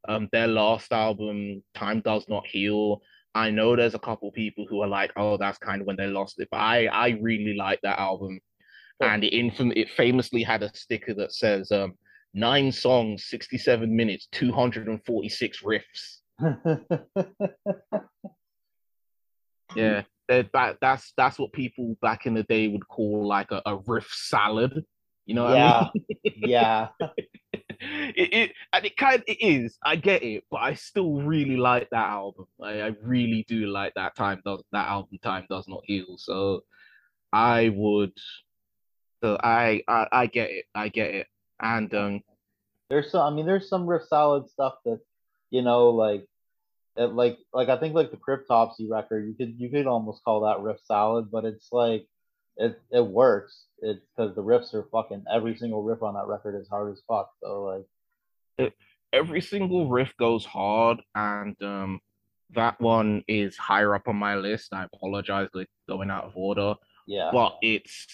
Um, their last album, Time Does Not Heal. I know there's a couple people who are like, oh, that's kind of when they lost it, but I I really like that album, and it infam- it famously had a sticker that says um, nine songs, sixty seven minutes, two hundred and forty six riffs. yeah, that that's that's what people back in the day would call like a, a riff salad. You know? yeah, I mean? yeah. it, it and it kind of, it is. I get it, but I still really like that album. I, I really do like that time does that album time does not heal. So I would so I, I I get it. I get it. And um there's some I mean there's some riff salad stuff that you know like it, like like I think like the Cryptopsy record you could you could almost call that riff salad, but it's like it it works. It's because the riffs are fucking every single riff on that record is hard as fuck. So like, it, every single riff goes hard, and um, that one is higher up on my list. I apologize for going out of order. Yeah, but it's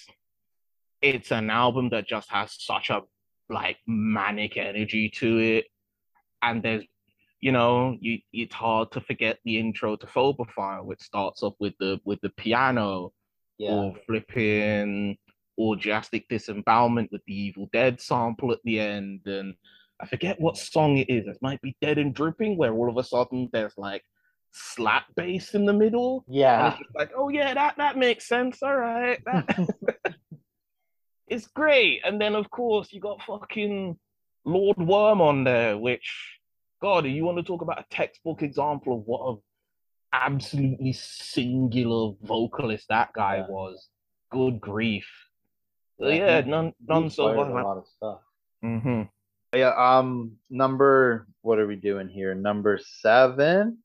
it's an album that just has such a like manic energy to it, and there's you know, you, it's hard to forget the intro to Phobophiles, which starts off with the with the piano yeah. or flipping orgiastic disembowelment with the Evil Dead sample at the end. And I forget what song it is. It might be Dead and Dripping, where all of a sudden there's like slap bass in the middle. Yeah. like, oh yeah, that that makes sense. All right. That... it's great. And then of course you got fucking Lord Worm on there, which God, you want to talk about a textbook example of what a absolutely singular vocalist that guy yeah. was. Good grief. Yeah, yeah he, none none so A lot of stuff. Mm-hmm. Yeah. Um. Number. What are we doing here? Number seven.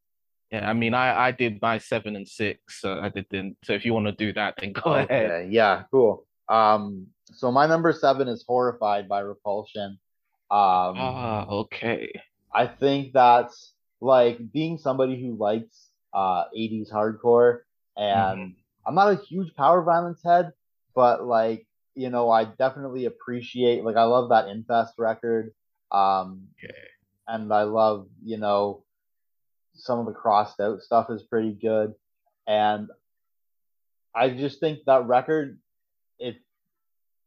Yeah, I mean, I I did my seven and six. So I did then. So if you want to do that, then go okay. ahead. Yeah. Cool. Um. So my number seven is "Horrified" by Repulsion. Um. Ah. Okay. I think that's like being somebody who likes uh, 80s hardcore. And mm-hmm. I'm not a huge power violence head, but like, you know, I definitely appreciate, like, I love that Infest record. Um. And I love, you know, some of the crossed out stuff is pretty good, and I just think that record it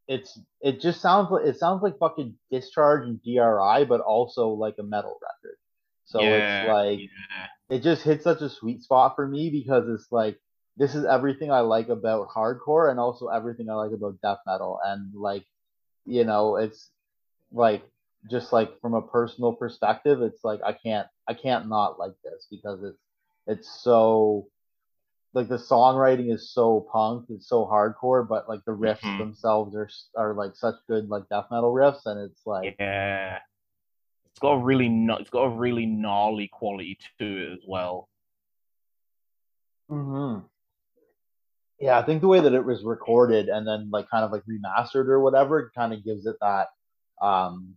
it's it just sounds like it sounds like fucking discharge and DRI, but also like a metal record. So yeah, it's like yeah. it just hits such a sweet spot for me because it's like this is everything I like about hardcore and also everything I like about death metal and like you know it's like just like from a personal perspective it's like I can't I can't not like this because it's it's so like the songwriting is so punk, it's so hardcore, but like the riffs mm-hmm. themselves are are like such good like death metal riffs, and it's like yeah, it's got a really it's got a really gnarly quality to it as well. Hmm. Yeah, I think the way that it was recorded and then like kind of like remastered or whatever, kind of gives it that. Um,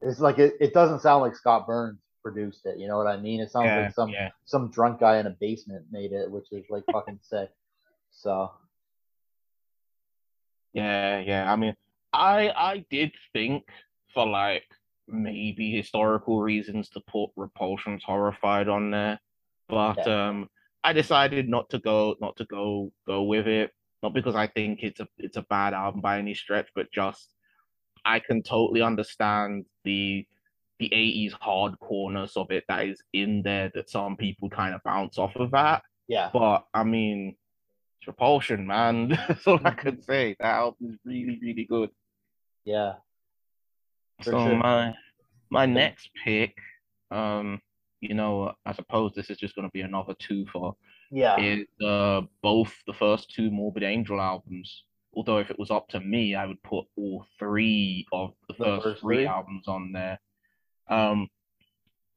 it's like it, it doesn't sound like Scott Burns produced it. You know what I mean? It sounds yeah, like some yeah. some drunk guy in a basement made it, which is like fucking sick. So yeah, yeah. I mean, I I did think for like maybe historical reasons to put Repulsion's Horrified on there, but yeah. um, I decided not to go not to go go with it. Not because I think it's a it's a bad album by any stretch, but just I can totally understand the the 80s hardcoreness of it that is in there that some people kind of bounce off of that. Yeah. But I mean, it's Repulsion, man. That's all I could say. That album is really, really good. Yeah. so sure. my my next pick, um, you know, I suppose this is just gonna be another two for yeah. Is uh both the first two Morbid Angel albums. Although if it was up to me, I would put all three of the, the first, first three, three albums on there. Um,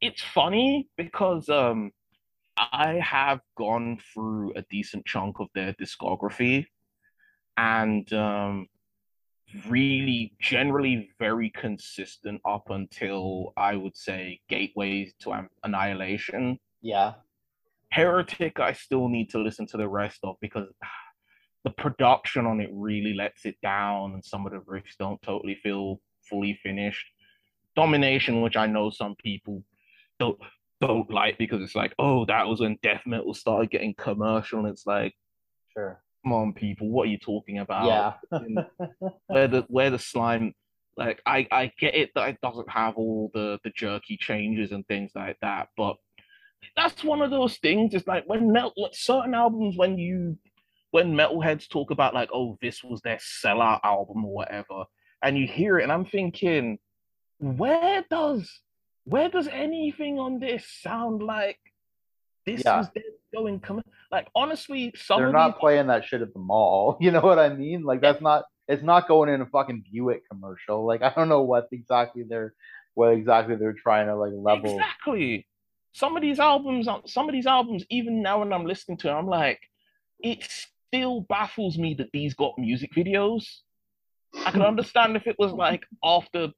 it's funny because um, I have gone through a decent chunk of their discography and um, really generally very consistent up until I would say Gateways to Annihilation. Yeah. Heretic, I still need to listen to the rest of because the production on it really lets it down and some of the riffs don't totally feel fully finished domination, which I know some people don't don't like because it's like, oh, that was when death metal started getting commercial, and it's like, sure, come on, people, what are you talking about? Yeah, where the where the slime, like, I I get it that it doesn't have all the the jerky changes and things like that, but that's one of those things. It's like when metal, certain albums, when you when metalheads talk about like, oh, this was their sellout album or whatever, and you hear it, and I'm thinking where does where does anything on this sound like this yeah. is going come like honestly some they're not these... playing that shit at the mall you know what i mean? Like that's not it's not going in a fucking buick commercial like i don't know what exactly they're what exactly they're trying to like level exactly! Some of these albums uh, some of these albums even now when i'm listening to them i'm like it still baffles me that these got music videos. I can understand if it was like after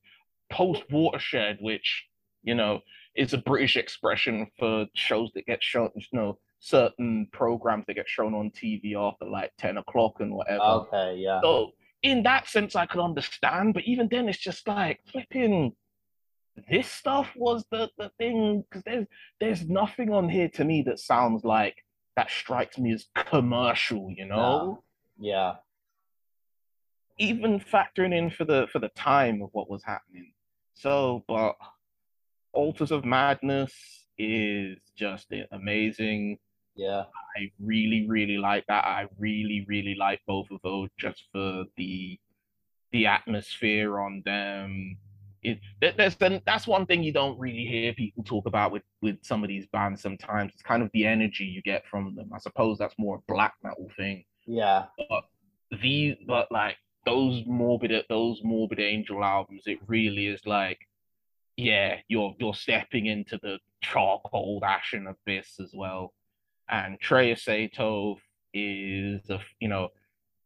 post watershed, which you know is a British expression for shows that get shown, you know, certain programs that get shown on TV after like ten o'clock and whatever. Okay, yeah. So in that sense, I could understand, but even then, it's just like flipping. This stuff was the the thing because there's there's nothing on here to me that sounds like that strikes me as commercial, you know. Yeah. Even factoring in for the for the time of what was happening so, but Altars of Madness is just amazing. Yeah. I really, really like that. I really, really like both of those just for the the atmosphere on them. It there's then that's one thing you don't really hear people talk about with with some of these bands sometimes. It's kind of the energy you get from them. I suppose that's more a black metal thing. Yeah. But these but like those morbid those morbid angel albums it really is like yeah you're you're stepping into the charcoal ashen abyss as well and Trey Azagthoth is a you know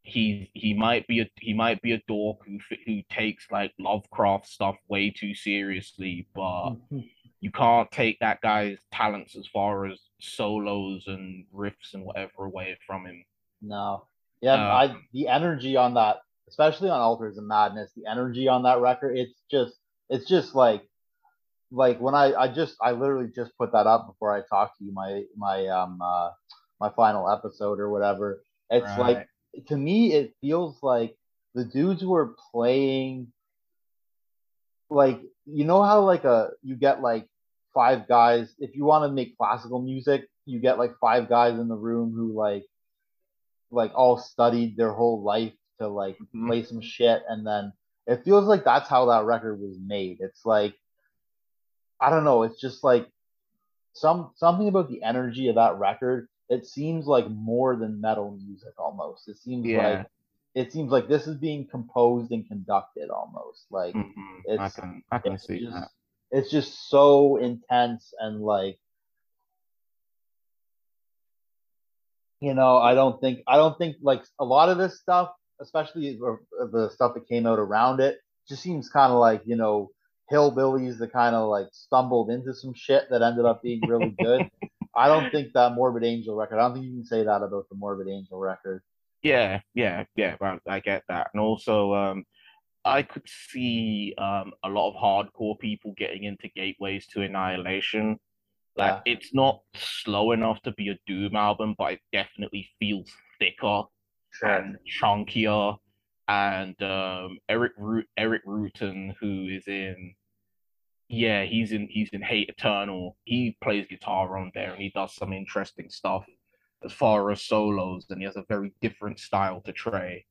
he he might be a he might be a dork who who takes like Lovecraft stuff way too seriously, but mm-hmm. you can't take that guy's talents as far as solos and riffs and whatever away from him. No, yeah, um, I the energy on that especially on Altars of Madness, the energy on that record, it's just it's just like like when I I just I literally just put that up before I talked to you my my um uh my final episode or whatever. It's right. like to me it feels like the dudes were playing like you know how like a you get like five guys if you want to make classical music you get like five guys in the room who like like all studied their whole life to like mm-hmm. play some shit and then it feels like that's how that record was made it's like i don't know it's just like some something about the energy of that record it seems like more than metal music almost it seems yeah. like it seems like this is being composed and conducted almost like mm-hmm. it's i can i can see just, that it's just so intense and like you know i don't think i don't think like a lot of this stuff especially the stuff that came out around it just seems kind of like you know hillbillies that kind of like stumbled into some shit that ended up being really good i don't think that morbid angel record i don't think you can say that about the morbid angel record yeah, yeah, yeah. Well, I get that, and also, um, I could see um a lot of hardcore people getting into Gateways to Annihilation. Like, yeah. it's not slow enough to be a Doom album, but it definitely feels thicker sure. and chunkier. And um, Erik Root, Erik Rutan, who is in yeah, he's in he's in Hate Eternal. He plays guitar on there and he does some interesting stuff as far as solos, and he has a very different style to Trey.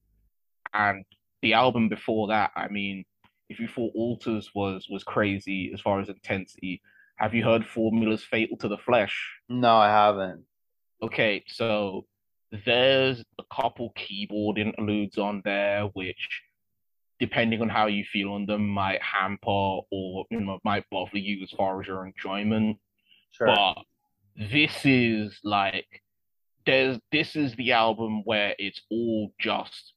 And the album before that, I mean, if you thought Altars was was crazy as far as intensity, have you heard Formula's Fatal to the Flesh? No, I haven't. Okay, so there's a couple keyboard interludes on there which depending on how you feel on them might hamper or you know might bother you as far as your enjoyment. Sure. But this is like there's this is the album where it's all just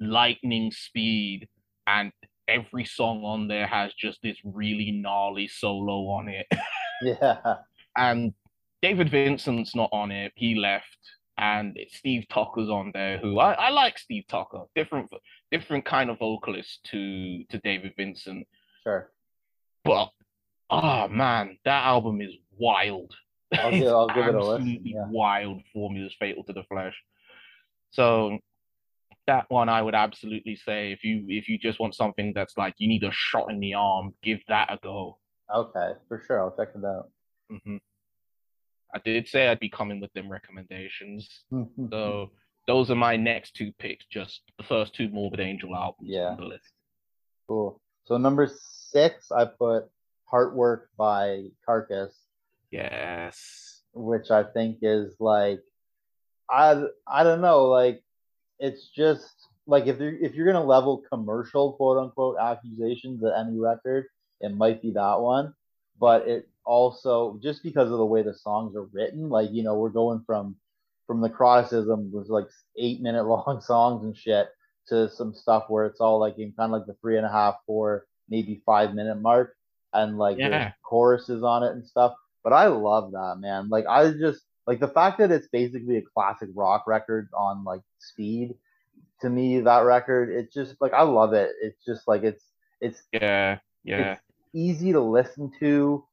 lightning speed and every song on there has just this really gnarly solo on it. yeah. And David Vincent's not on it. He left. And Steve Tucker's on there, who I, I like Steve Tucker. Different different kind of vocalist to to David Vincent. Sure. But oh man, that album is wild. I'll give, I'll give it a listen. Yeah. Wild formulas fatal to the flesh. So that one I would absolutely say if you if you just want something that's like you need a shot in the arm, give that a go. Okay, for sure. I'll check it out. Mm-hmm. I did say I'd be coming with them recommendations. Mm-hmm. so those are my next two picks, just the first two Morbid Angel albums yeah. on the list. Cool. So number six, I put Heartwork by Carcass. Yes. Which I think is like I I don't know, like it's just like if you're if you're gonna level commercial quote unquote accusations at any record, it might be that one. But it also just because of the way the songs are written, like you know, we're going from from necroticism was like eight minute long songs and shit to some stuff where it's all like in kind of like the three and a half, four, maybe five minute mark, and like yeah. choruses on it and stuff. But I love that, man. Like I just like the fact that it's basically a classic rock record on like speed. To me, that record, it's just like I love it. It's just like it's it's yeah yeah it's easy to listen to.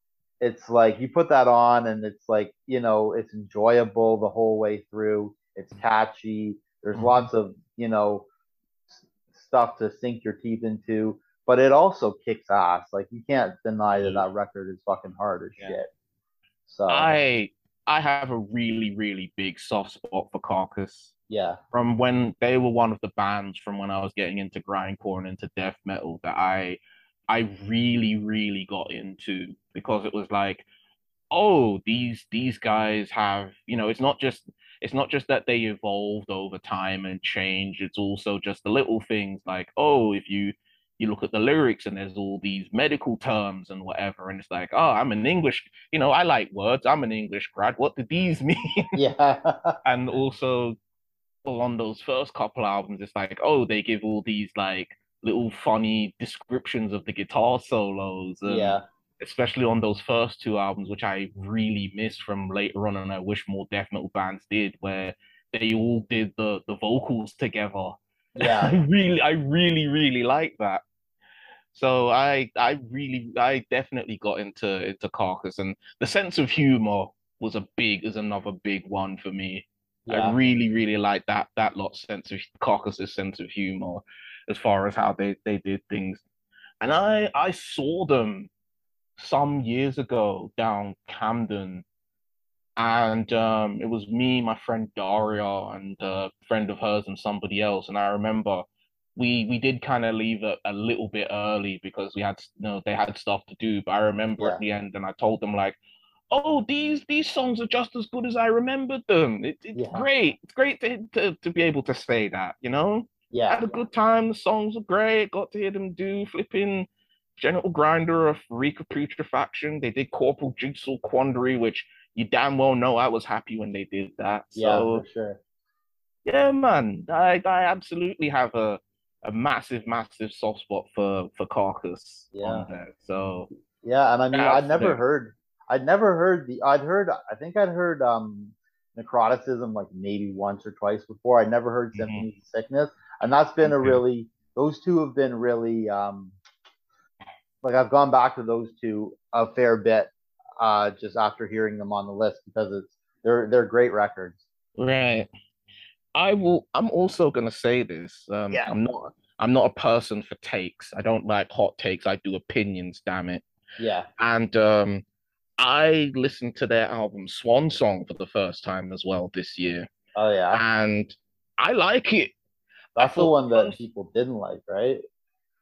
It's like you put that on and it's like you know it's enjoyable the whole way through. It's catchy. There's mm-hmm. lots of you know stuff to sink your teeth into, but it also kicks ass. Like you can't deny that that record is fucking hard as yeah. shit. So I I have a really really big soft spot for Carcass. Yeah. From when they were one of the bands from when I was getting into grindcore and into death metal that I I really really got into because it was like oh these these guys have you know it's not just it's not just that they evolved over time and changed. It's also just the little things like oh if you you look at the lyrics and there's all these medical terms and whatever and it's like oh i'm an english you know i like words. I'm an english grad. What do these mean? Yeah. And also on those first couple albums it's like oh they give all these like little funny descriptions of the guitar solos yeah. especially on those first two albums which i really missed from later on and i wish more death metal bands did where they all did the the vocals together. Yeah. I really i really really like that. So I I really I definitely got into into Carcass and the sense of humor was a big is another big one for me. Yeah. I really really like that that lot sense of Carcass's sense of humor as far as how they they did things. And I I saw them some years ago down Camden and um, it was me, my friend Daria, and a friend of hers, and somebody else. And I remember we we did kind of leave a, a little bit early because we had you know they had stuff to do. But I remember yeah. at the end, and I told them like, "Oh, these these songs are just as good as I remembered them. It, it's yeah. great. It's great to, to to be able to say that. You know, yeah, had a good time. The songs were great. Got to hear them do flipping." Genital Grinder of of Putrefaction. They did Corporal Jigsaw Quandary, which you damn well know I was happy when they did that. So, yeah, for sure. Yeah, man, I I absolutely have a a massive, massive soft spot for for Carcass yeah. on there. So yeah, and I mean, I'd never heard, I'd never heard the, I'd heard, I think I'd heard um necroticism like maybe once or twice before. I'd never heard mm-hmm. symphonies of sickness, and that's been a really, those two have been really um like I've gone back to those two a fair bit uh, just after hearing them on the list because it's they're they're great records. Right. I will. I'm also gonna say this. Um, yeah. I'm not. I'm not a person for takes. I don't like hot takes. I do opinions. Damn it. Yeah. And um, I listened to their album Swan Song for the first time as well this year. Oh yeah. And I like it. That's the one that people didn't like, right?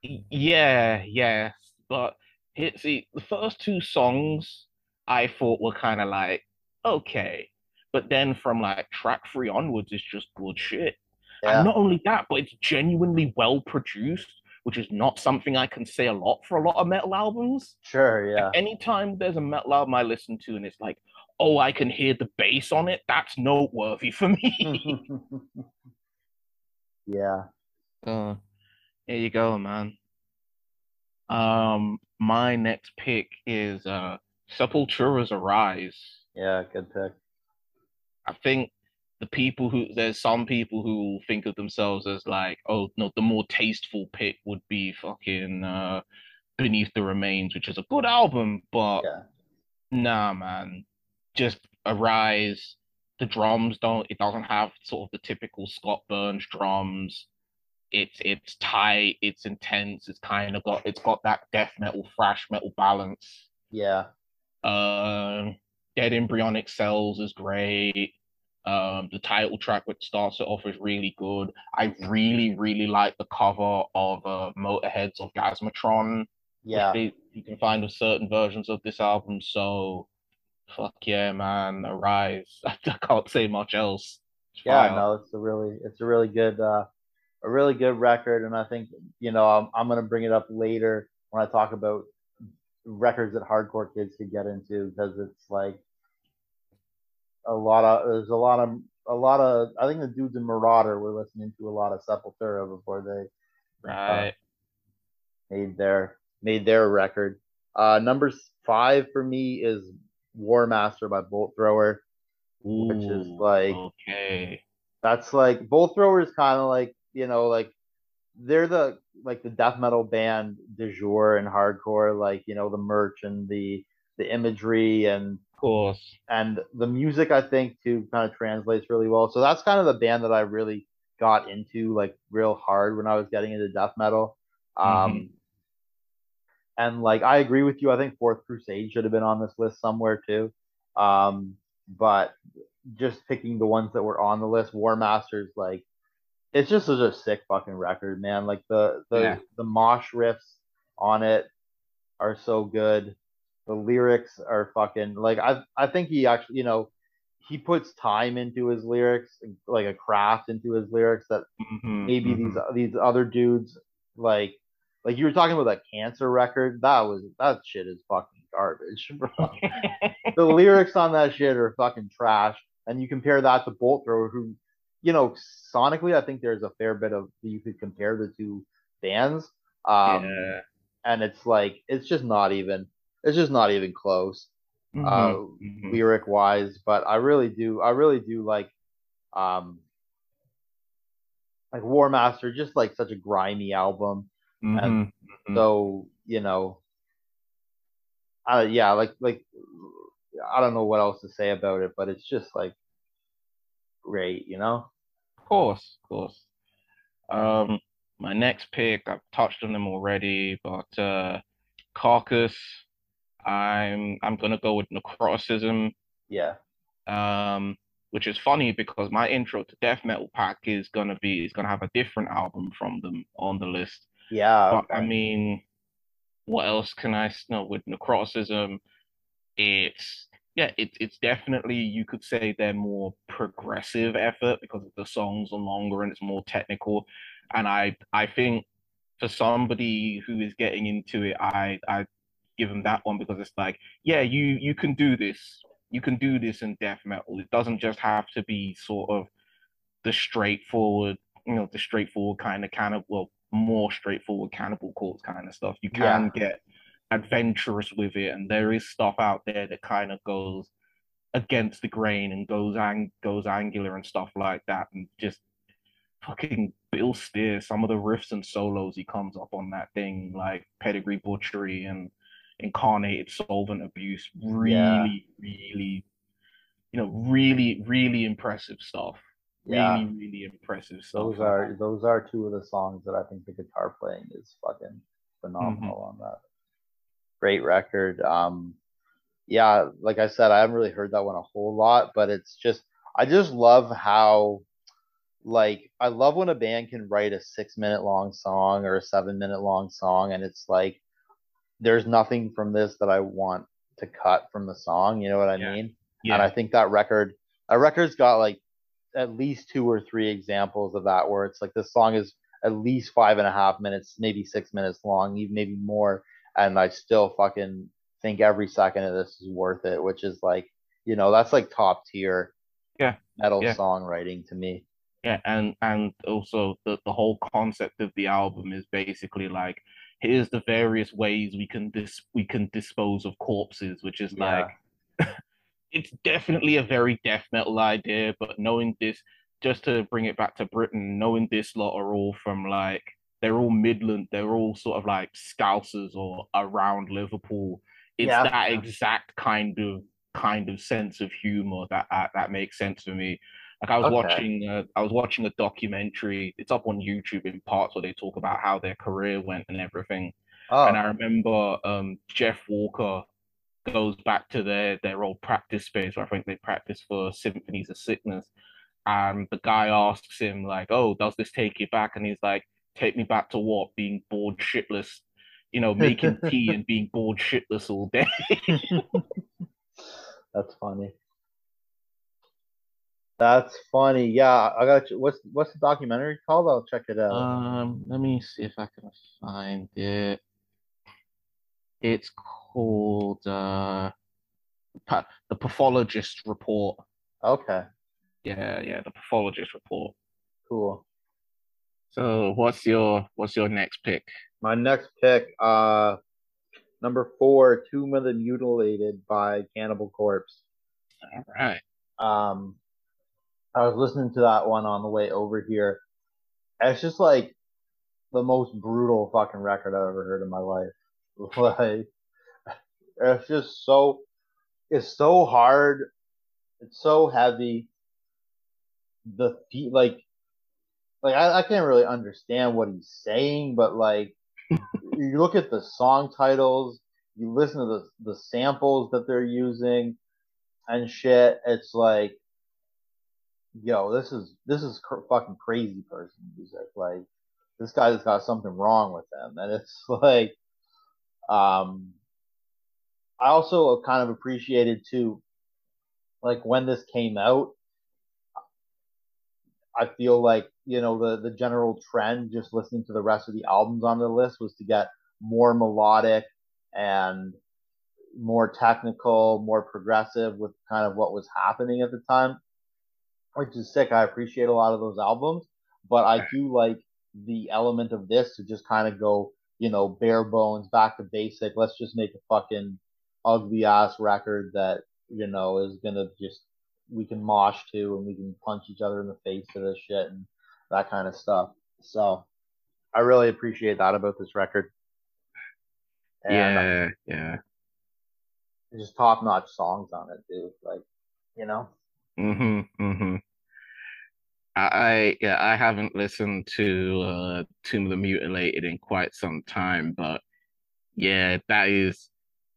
Yeah, yeah. But it, see, the first two songs I thought were kind of like, okay. But then from like track three onwards, it's just good shit. Yeah. And not only that, but it's genuinely well produced, which is not something I can say a lot for a lot of metal albums. Sure, yeah. Like, anytime there's a metal album I listen to and it's like, oh, I can hear the bass on it, that's noteworthy for me. yeah. Uh, there you go, man. Um, my next pick is uh Sepultura's Arise. Yeah, good pick. I think the people who there's some people who think of themselves as like, oh no, the more tasteful pick would be fucking uh Beneath the Remains, which is a good album, but yeah. nah man. Just Arise. The drums don't it doesn't have sort of the typical Scott Burns drums. It's it's tight, it's intense, it's kind of got it's got that death metal, thrash metal balance. Yeah. Uh, Dead Embryonic Cells is great. Um, the title track, which starts it off, is really good. I really, really like the cover of uh, Motorhead's Orgasmatron. Yeah, they, you can find with certain versions of this album. So, fuck yeah, man, Arise. I can't say much else. It's yeah, fire. no, it's a really, it's a really good, uh, a really good record, and I think you know I'm, I'm gonna bring it up later when I talk about records that hardcore kids could get into because it's like a lot of there's a lot of a lot of I think the dudes in Marauder were listening to a lot of Sepultura before they uh, right uh, made their made their record. Uh, number five for me is War Master by Bolt Thrower, Ooh, which is like okay. That's like Bolt Thrower is kind of like you know like they're the like the death metal band de jour and hardcore, like you know the merch and the the imagery and of course and the music. I think too kind of translates really well. So that's kind of the band that I really got into like real hard when I was getting into death metal. Um, mm-hmm. And like I agree with you. I think Fourth Crusade should have been on this list somewhere too. Um, but just picking the ones that were on the list, War Masters, like it's just such a sick fucking record, man. Like the the yeah. the mosh riffs on it are so good. The lyrics are fucking like I I think he actually you know he puts time into his lyrics, like a craft into his lyrics that mm-hmm, maybe mm-hmm. these these other dudes like like you were talking about that cancer record. That was that shit is fucking garbage, bro. the lyrics on that shit are fucking trash. And you compare that to Bolt Thrower, who you know, sonically, I think there's a fair bit of you could compare the two bands. Um, yeah. And it's like it's just not even it's just not even close, mm-hmm. uh, mm-hmm. lyric wise. But I really do I really do like um like War Master, just like such a grimy album. Mm-hmm. And Mhm. so, you know, uh, yeah, like like I don't know what else to say about it, but it's just like great, you know. Of course, of course. Um, my next pick, I've touched on them already, but uh, Carcass. I'm I'm gonna go with Necroticism. Yeah. Um, which is funny because my intro to death metal pack is gonna be is gonna have a different album from them on the list. Yeah. But okay. I mean, what else can I know with Necroticism? It's yeah, it's it's definitely you could say they're more progressive effort because the songs are longer and it's more technical. And I I think for somebody who is getting into it, I I give them that one because it's like, yeah, you you can do this. You can do this in death metal. It doesn't just have to be sort of the straightforward, you know, the straightforward kind of kind of well, more straightforward cannibal corpse kind of stuff. You can Yeah. get adventurous with it, and there is stuff out there that kind of goes against the grain and goes ang goes angular and stuff like that, and just fucking Bill Steer, some of the riffs and solos he comes up on that thing, like Pedigree Butchery and Incarnated Solvent Abuse, really, Yeah. really, you know, really, really impressive stuff. Really, Yeah. really impressive stuff. Those are those are two of the songs that I think the guitar playing is fucking phenomenal Mm-hmm. on that. Great record. Um yeah, like I said, I haven't really heard that one a whole lot, but it's just I just love how like I love when a band can write a six minute long song or a seven minute long song and it's like there's nothing from this that I want to cut from the song, you know what I Yeah. mean? yeah, And I think that record, a record's got like at least two or three examples of that where it's like this song is at least five and a half minutes, maybe six minutes long, even maybe more. And I still fucking think every second of this is worth it, which is like, you know, that's like top tier Yeah, metal yeah. songwriting to me. yeah, and and also the the whole concept of the album is basically like here's the various ways we can dis we can dispose of corpses, which is Yeah. like it's definitely a very death metal idea, but knowing this, just to bring it back to Britain, knowing this lot are all from like they're all Midland, they're all sort of like Scousers or around Liverpool. It's Yeah. that exact kind of kind of sense of humor that that, that makes sense for me. Like I was Okay. watching, uh, I was watching a documentary. It's up on YouTube in parts where they talk about how their career went and everything. Oh, And I remember um, Jeff Walker goes back to their their old practice space where I think they practice for Symphonies of Sickness. And the guy asks him, like, oh, does this take you back? And he's like, take me back to what? Being bored shitless, you know, making tea and being bored shitless all day. that's funny. That's funny. Yeah, I got you. What's what's the documentary called? I'll check it out. Um, let me see if I can find it. It's called uh, the Pathologist Report. okay, Yeah, yeah, the Pathologist Report. cool. So, what's your what's your next pick? My next pick, uh, number four, Tomb of the Mutilated by Cannibal Corpse. All right. Um, I was listening to that one on the way over here. It's just like the most brutal fucking record I've ever heard in my life. Like, it's just so, it's so hard. It's so heavy. The fe- like, like I, I can't really understand what he's saying, but like, you look at the song titles, you listen to the the samples that they're using, and shit. It's like, yo, this is this is cr- fucking crazy person music. Like, this guy's got something wrong with him, and it's like, um, I also kind of appreciated too, like when this came out. I feel like you know the the general trend, just listening to the rest of the albums on the list, was to get more melodic and more technical, more progressive with kind of what was happening at the time, which is sick. I appreciate a lot of those albums, but I do like the element of this to just kind of go, you know, bare bones, back to basic. Let's just make a fucking ugly ass record that you know is gonna just we can mosh to and we can punch each other in the face to this shit and that kind of stuff. So I really appreciate that about this record. And yeah, yeah. Just top notch songs on it, dude. Like, you know. Mm-hmm. Mm-hmm. I yeah, I haven't listened to uh Tomb of the Mutilated in quite some time, but yeah, that is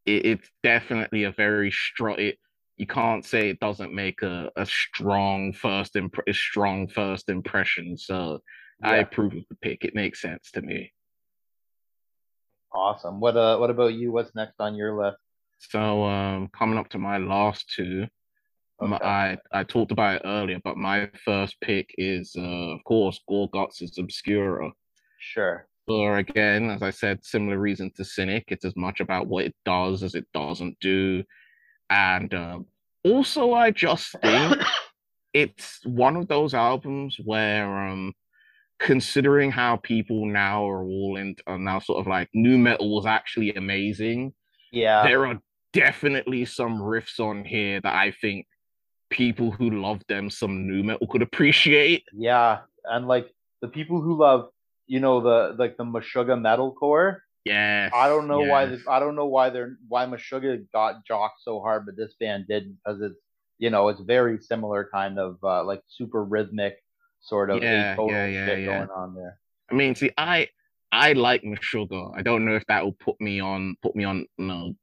it, it's definitely a very strong. It, you can't say it doesn't make a, a strong first imp- a strong first impression. So yeah. I approve of the pick. It makes sense to me. Awesome. What uh what about you? What's next on your list? So um coming up to my last two. Okay. I I talked about it earlier, but my first pick is uh, of course Gorguts' Obscura. Sure. Or again, as I said, similar reason to Cynic. It's as much about what it does as it doesn't do. And um, also, I just think it's one of those albums where, um, considering how people now are all in, are now sort of like new metal was actually amazing. Yeah. There are definitely some riffs on here that I think people who love them some new metal could appreciate. Yeah. And like the people who love you know the like the Meshuggah metalcore. Yeah. I don't know yes. why this, I don't know why they're why Meshuggah got jocked so hard, but this band did because it's you know it's very similar kind of uh, like super rhythmic sort of yeah, yeah, yeah, shit yeah. going on there. I mean, see, I I like Meshuggah. I don't know if that will put me on put me on you know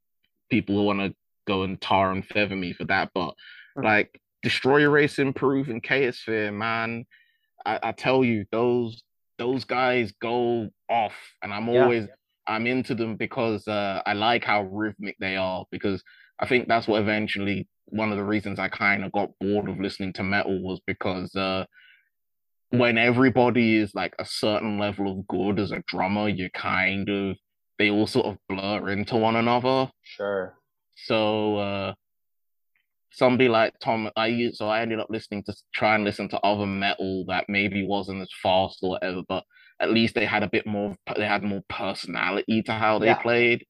people who want to go and tar and feather me for that, but mm-hmm. like Destroy Erase Improve and Chaosphere, man. I, I tell you, those those guys go off, and I'm always yeah. I'm into them because uh, I like how rhythmic they are. Because I think that's what eventually one of the reasons I kind of got bored of listening to metal was because uh, when everybody is like a certain level of good as a drummer, you kind of they all sort of blur into one another. Sure. So uh, somebody like Tom, I used so I ended up listening to try and listen to other metal that maybe wasn't as fast or whatever, but at least they had a bit more. They had more personality to how they yeah. played,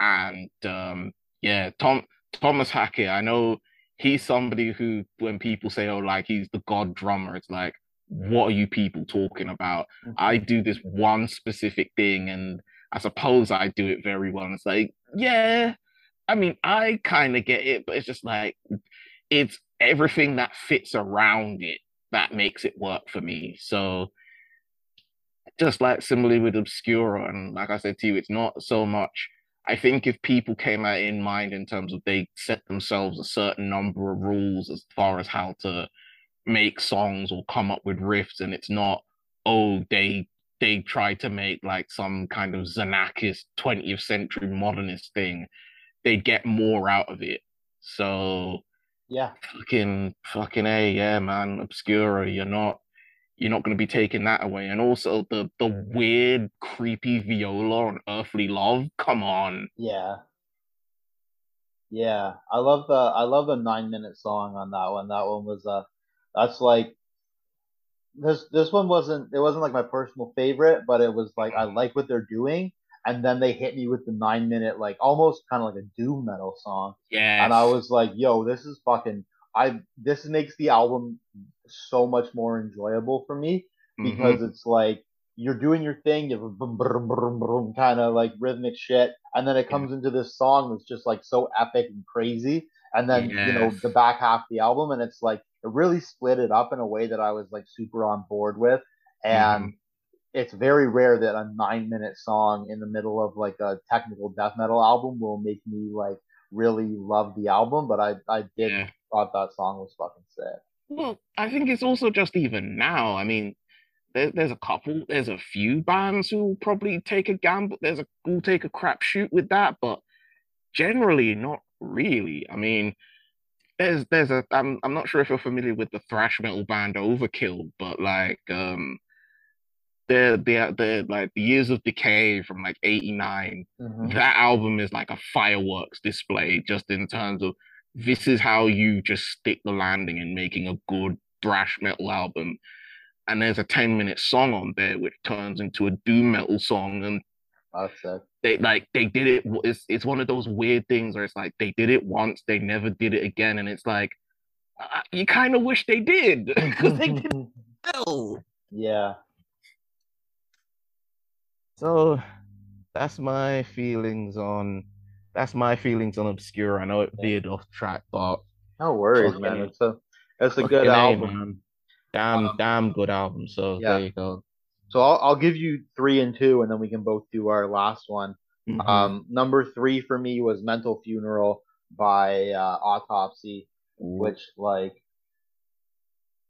and um, yeah, Tom Tomas Haake. I know he's somebody who, when people say, "Oh, like he's the god drummer," it's like, what are you people talking about? Mm-hmm. I do this one specific thing, and I suppose I do it very well. And it's like, yeah, I mean, I kind of get it, but it's just like it's everything that fits around it that makes it work for me. So just like similarly with Obscura, and like I said to you, it's not so much. I think if people came out in mind in terms of they set themselves a certain number of rules as far as how to make songs or come up with riffs, and it's not, oh, they they try to make like some kind of Xenakis 20th century modernist thing they get more out of it. So yeah, fucking fucking a yeah, man, Obscura. You're not you're not going to be taking that away. And also the the weird, creepy viola on Earthly Love. Come on. Yeah. Yeah, I love the I love the nine minute song on that one. That one was uh, that's like this this one wasn't it wasn't like my personal favorite, but it was like I like what they're doing and then they hit me with the nine minute like almost kind of like a doom metal song. Yeah. And I was like, yo, this is fucking I this makes the album so much more enjoyable for me because mm-hmm. it's like you're doing your thing, you have kind of like rhythmic shit, and then it comes yeah. into this song that's just like so epic and crazy. And then yes. you know the back half of the album, and it's like it really split it up in a way that I was like super on board with. And mm-hmm it's very rare that a nine minute song in the middle of like a technical death metal album will make me like really love the album, but I I did yeah. thought that song was fucking sick. Well, I think it's also just even now. I mean, there, there's a couple, there's a few bands who probably take a gamble. There's a who take a crap shoot with that, but generally not really. I mean, there's there's a I'm I'm not sure if you're familiar with the thrash metal band Overkill, but like um the the the like the years of decay from like 89 mm-hmm. that album is like a fireworks display just in terms of this is how you just stick the landing in making a good thrash metal album. And there's a 10 minute song on there which turns into a doom metal song and they like they did it it's, it's one of those weird things where it's like they did it once they never did it again and it's like uh, you kind of wish they did. Because they did well. Yeah So that's my feelings on that's my feelings on Obscure. I know it veered off track, but no worries, man. It's a it's a good A, album. man. Damn, Um, damn good album. So yeah. there you go. So I'll I'll give you three and two, and then we can both do our last one. Mhm. Um, number three for me was Mental Funeral by uh, Autopsy, Ooh. which like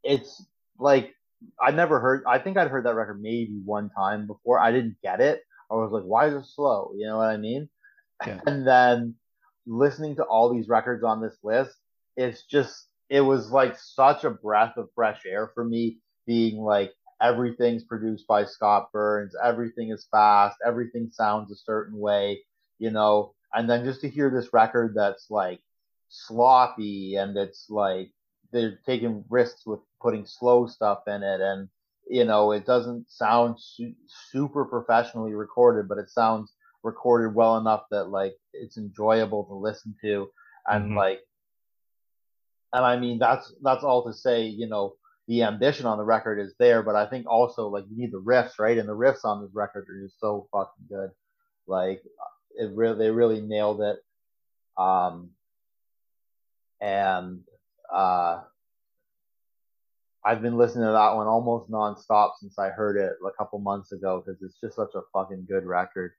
it's like I never heard. I think I'd heard that record maybe one time before. I didn't get it. I was like, why is it slow? You know what I mean? Yeah. And then listening to all these records on this list, it's just it was like such a breath of fresh air for me. Being like everything's produced by Scott Burns, everything is fast, everything sounds a certain way, you know. And then just to hear this record that's like sloppy and it's like they're taking risks with putting slow stuff in it. And you know it doesn't sound su- super professionally recorded but it sounds recorded well enough that like it's enjoyable to listen to. And Mhm. like and i mean that's that's all to say you know the ambition on the record is there but i think also like you need the riffs right? And the riffs on this record are just so fucking good. Like it really they really nailed it. Um and uh I've been listening to that one almost nonstop since I heard it a couple months ago because it's just such a fucking good record.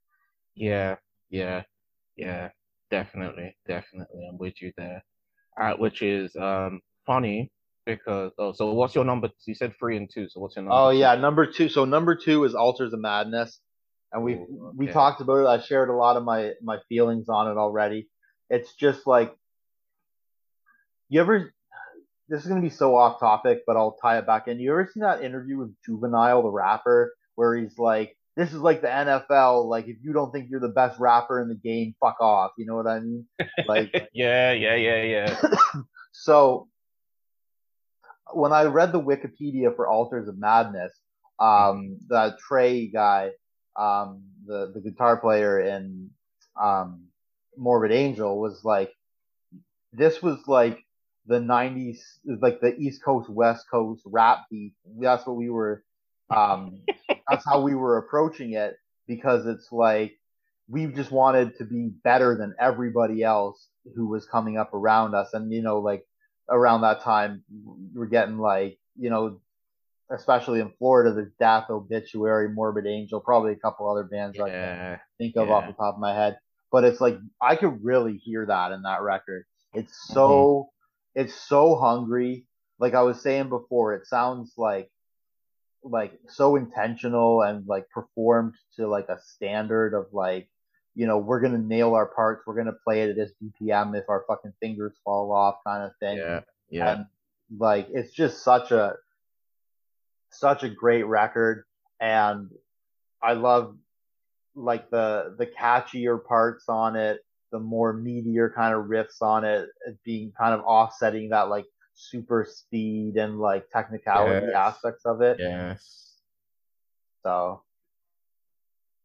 Yeah, yeah, yeah, definitely, definitely. I'm with you there. Uh, which is um funny because oh, so what's your number? You said three and two, so what's your number? Oh yeah, number two. So number two is Altars of Madness, and we Ooh, we talked about it. I shared a lot of my my feelings on it already. It's just like you ever. This is gonna be so off topic, but I'll tie it back in. You ever seen that interview with Juvenile, the rapper, where he's like, "This is like the NFL. Like, if you don't think you're the best rapper in the game, fuck off." You know what I mean? Like, yeah, yeah, yeah, yeah. so when I read the Wikipedia for Altars of Madness, um, the Trey guy, um, the the guitar player in um, Morbid Angel was like, this was like the '90s, like the East Coast West Coast rap beat. That's what we were. Um, that's how we were approaching it because it's like we just wanted to be better than everybody else who was coming up around us, and you know, like around that time, we're getting like you know, especially in Florida, the Death, Obituary, Morbid Angel, probably a couple other bands I can think of off the top of my head. But it's like I could really hear that in that record. It's Mm-hmm. so it's so hungry. Like I was saying before, it sounds like like so intentional and like performed to like a standard of like you know we're gonna nail our parts we're gonna play it at this bpm if our fucking fingers fall off kind of thing yeah, yeah. and like it's just such a such a great record and i love like the the catchier parts on it the more meatier kind of riffs on it it being kind of offsetting that like super speed and like technicality Yes. aspects of it Yes. so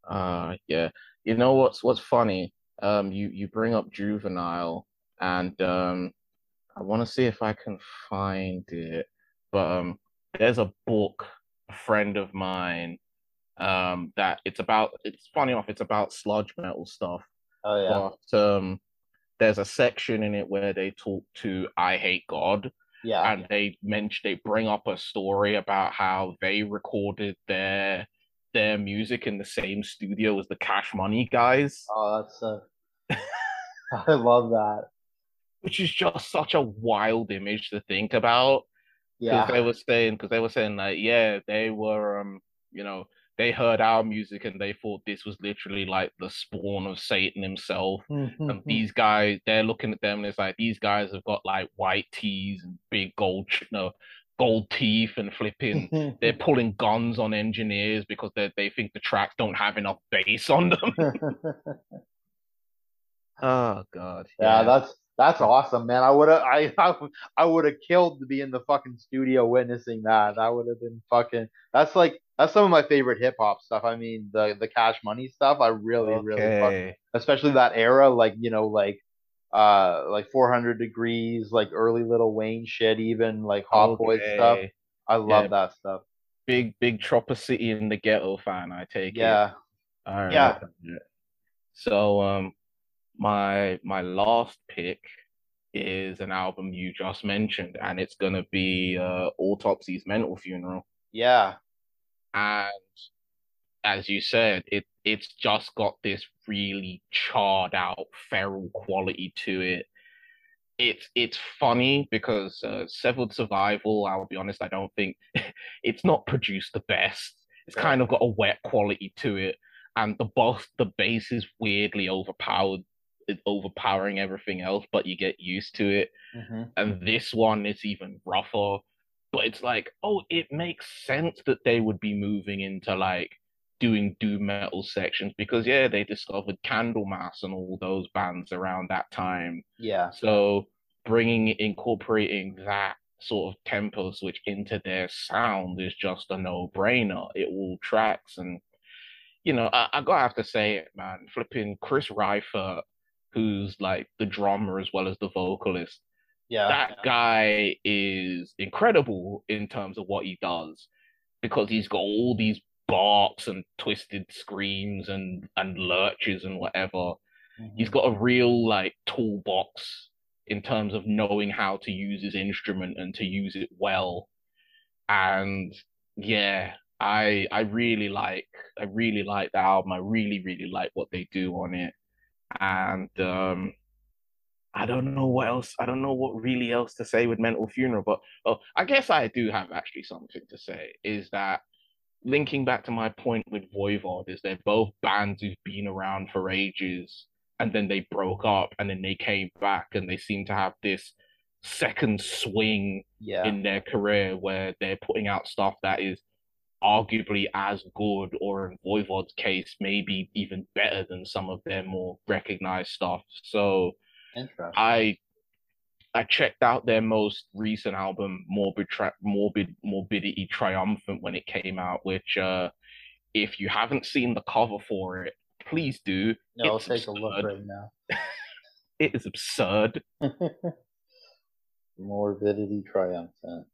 Uh yeah. You know what's what's funny? Um you you bring up Juvenile and um I want to see if I can find it. But um there's a book a friend of mine um that it's about it's funny enough it's about sludge metal stuff. Oh yeah. But um there's a section in it where they talk to Eyehategod yeah. and they mention they bring up a story about how they recorded their their music in the same studio as the Cash Money guys, oh that's uh i love that. Which is just such a wild image to think about. yeah. Because they were saying, because they were saying like, yeah, they were, um, you know, they heard our music and they thought this was literally like the spawn of Satan himself. Mm-hmm, and mm. these guys, they're looking at them and it's like these guys have got like white tees and big gold, you know, gold teeth and flipping. Mm-hmm, mm. They're pulling guns on engineers because they they think the tracks don't have enough bass on them. oh God, yeah, that's that's awesome, man. I would have I I would have killed to be in the fucking studio witnessing that. That would have been fucking. That's like that's some of my favorite hip hop stuff. I mean, the the Cash Money stuff. I really really fuck, especially that era, like you know, like uh like 400 degrees, like early Lil Wayne shit, even like Hot Boys stuff. I love Yeah. that stuff. Big big Chopper City in the ghetto fan, I take it. Yeah, All right. Yeah. So um my my last pick is an album you just mentioned, and it's gonna be uh Autopsy's Mental Funeral. Yeah. And as you said, it it's just got this really charred out feral quality to it. It's it's funny because uh, Severed Survival, I'll be honest, I don't think it's not produced the best. It's kind of got a wet quality to it, and the boss, the bass is weirdly overpowered, overpowering everything else, but you get used to it. Mm-hmm. And this one is even rougher, but it's like, oh, it makes sense that they would be moving into like doing doom metal sections because yeah, they discovered Candlemass and all those bands around that time. Yeah. So bringing incorporating that sort of tempo switch into their sound is just a no brainer. It all tracks and you know, I, I gotta have to say it, man. Flipping Chris Reifert, who's like the drummer as well as the vocalist, Yeah. that guy is incredible in terms of what he does because he's got all these barks and twisted screams and and lurches and whatever. Mhm. He's got a real like toolbox in terms of knowing how to use his instrument and to use it well. And yeah, I I really like I really like the album. I really really like what they do on it. And um I don't know what else. I don't know what really else to say with Mental Funeral, but oh, I guess I do have actually something to say. Is that linking back to my point with Voivod? Is they're both bands who've been around for ages, and then they broke up, and then they came back, and they seem to have this second swing Yeah. in their career where they're putting out stuff that is arguably as good, or in Voivod's case, maybe even better than some of their more recognized stuff. So. Interesting. I I checked out their most recent album, Morbid Tra- Morbid Morbidity Triumphant, when it came out. Which, uh, if you haven't seen the cover for it, please do. no, I'll it's take a look absurd. right now. It is absurd. Morbidity triumphant.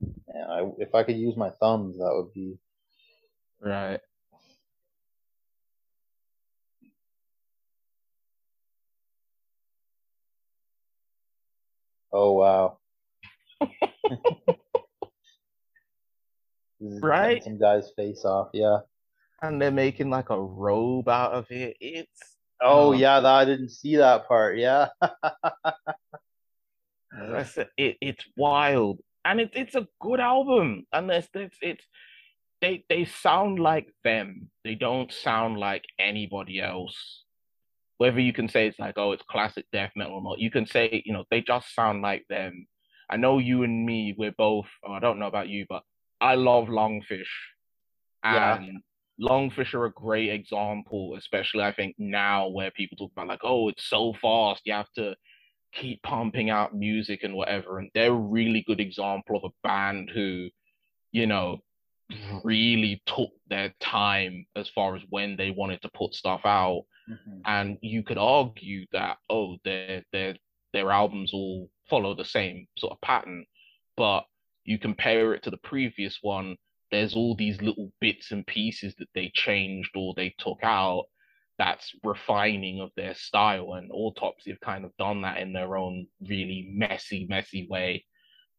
Yeah, I, if I could use my thumbs, that would be. Right. Oh wow. Right? Some guy's face off. Yeah. And they're making like a robe out of it. It's Oh Oh. yeah, that, I didn't see that part. Yeah. as I said, it, it's wild. And it's it's a good album. And it's it's it's they they sound like them. They don't sound like anybody else. Whether you can say it's like, oh, it's classic death metal or not, you can say, you know, they just sound like them. I know you and me, we're both, oh, I don't know about you, but I love Lungfish. Yeah. Lungfish are a great example, especially I think now where people talk about like, oh, it's so fast, you have to keep pumping out music and whatever. And they're a really good example of a band who, you know, really took their time as far as when they wanted to put stuff out. Mhm. And you could argue that, oh, their their their albums all follow the same sort of pattern. But you compare it to the previous one, there's all these little bits and pieces that they changed or they took out that's refining of their style and autopsy have kind of done that in their own really messy messy way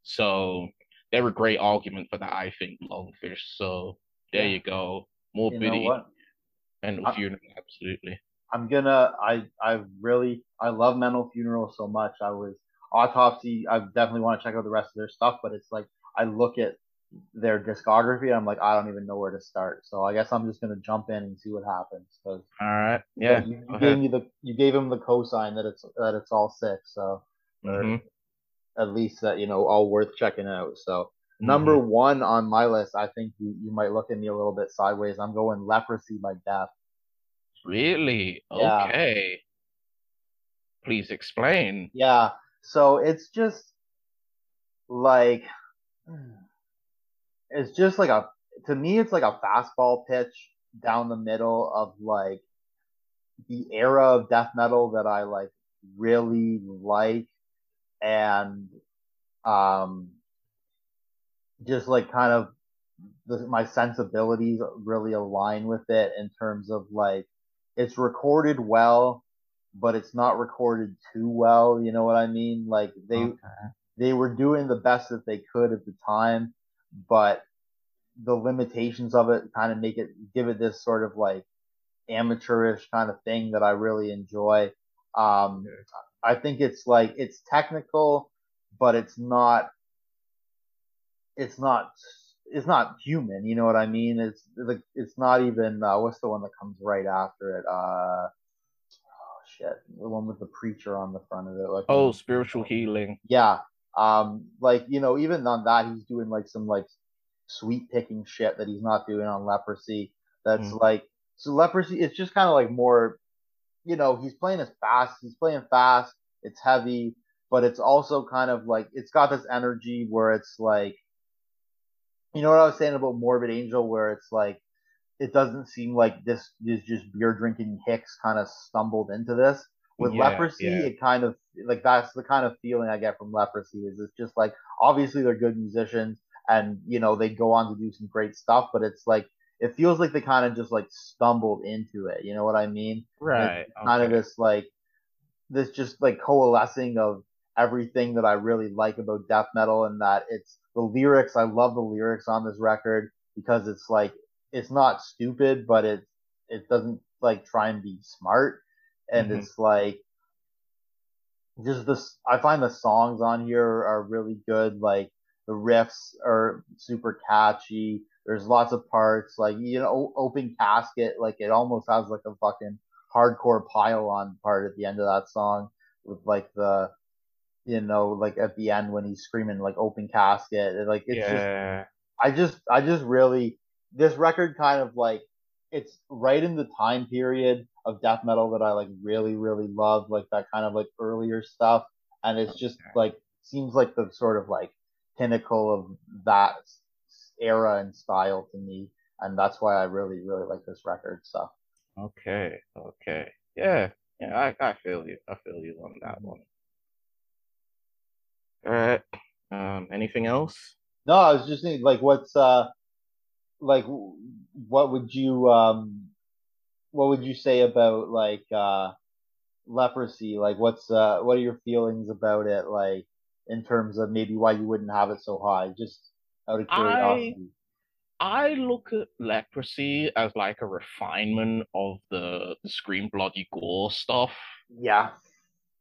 so they're a great argument for that i think lungfish so there Yeah. you go You know morbidity and I- funeral absolutely I'm gonna. I I really I love Mental Funeral so much. I was Autopsy. I definitely want to check out the rest of their stuff, but it's like I look at their discography. And I'm like I don't even know where to start. So I guess I'm just gonna jump in and see what happens. Because all right yeah you, you gave me the you gave him the cosign that it's that it's all six. So Mhm. at least that you know all worth checking out. So number Mhm. one on my list, I think you, you might look at me a little bit sideways. I'm going Leprosy by Death. Really Yeah. okay please explain Yeah. So it's just like it's just like a to me it's like a fastball pitch down the middle of like the era of death metal that I like really like and um just like kind of the, my sensibilities really align with it in terms of like it's recorded well, but it's not recorded too well. You know what I mean? Like they okay. they were doing the best that they could at the time, but the limitations of it kind of make it give it this sort of like amateurish kind of thing that I really enjoy. Um, I think it's like it's technical, but it's not. It's not. It's not human. You know what I mean? It's like it's not even. Uh, what's the one that comes right after it? Uh, oh shit, the one with the preacher on the front of it. Like, oh, spiritual healing. Yeah. Um, like you know, even on that, he's doing like some like sweet picking shit that he's not doing on leprosy. That's mm. like so leprosy. It's just kind of like more, you know, he's playing as fast. He's playing fast. It's heavy, but it's also kind of like it's got this energy where it's like, you know what I was saying about Morbid Angel, where it's like it doesn't seem like this is just beer drinking hicks kind of stumbled into this. With yeah, leprosy, yeah. it kind of like that's the kind of feeling I get from leprosy. Is it's just like obviously they're good musicians and you know they go on to do some great stuff but it's like it feels like they kind of just like stumbled into it you know what i mean right okay. kind of this like this just like coalescing of everything that i really like about death metal and that it's the lyrics i love the lyrics on this record because it's like it's not stupid but it it doesn't like try and be smart and mm-hmm. it's like just this i find the songs on here are really good like the riffs are super catchy. There's lots of parts like you know open casket like it almost has like a fucking hardcore pile on part at the end of that song with like the you know like at the end when he's screaming like open casket like it's yeah. just I just I just really this record kind of like it's right in the time period of death metal that I like really really love like that kind of like earlier stuff and it's just like seems like the sort of like pinnacle of that era and style to me, and that's why I really really like this record. So. Okay. Okay. Yeah. Yeah. I I feel you. I feel you on that one. All right. Um. Anything else? No, I was just thinking, like, what's uh, like, what would you um, what would you say about like uh, leprosy? Like, what's uh, what are your feelings about it? Like, in terms of maybe why you wouldn't have it so high, just out of curiosity? I, I look at leprosy as like a refinement of the, the scream bloody gore stuff. Yeah.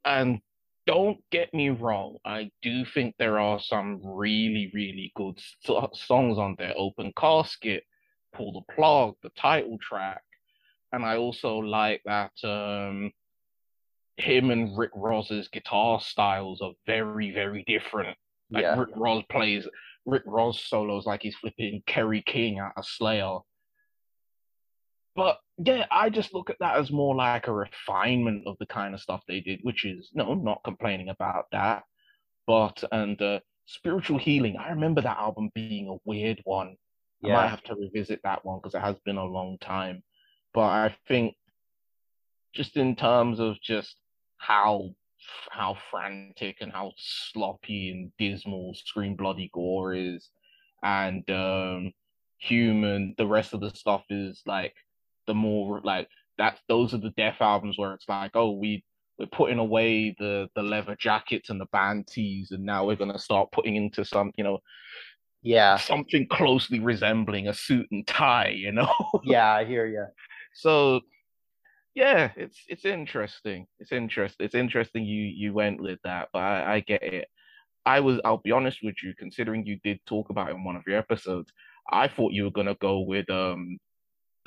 And don't get me wrong, I do think there are some really, really good st- songs on there. Open Casket, Pull the Plug, the title track. And I also like that um, him and Rick Rozz's guitar styles are very, very different. Like yeah. Rick Rozz plays Rick Rozz solos like he's flipping Kerry King out of Slayer. But yeah, I just look at that as more like a refinement of the kind of stuff they did, which is no, not complaining about that. But and uh, spiritual healing, I remember that album being a weird one. Yeah. I might have to revisit that one because it has been a long time. But I think just in terms of just how how frantic and how sloppy and dismal Scream Bloody Gore is, and um, Human. The rest of the stuff is like the more like that. Those are the death albums where it's like, oh, we we're putting away the the leather jackets and the band tees, and now we're gonna start putting into some, you know, yeah, something closely resembling a suit and tie, you know. yeah, I hear you. So yeah, it's it's interesting. It's interesting. It's interesting you you went with that, but I, I get it. I was I'll be honest with you, considering you did talk about it in one of your episodes, I thought you were gonna go with um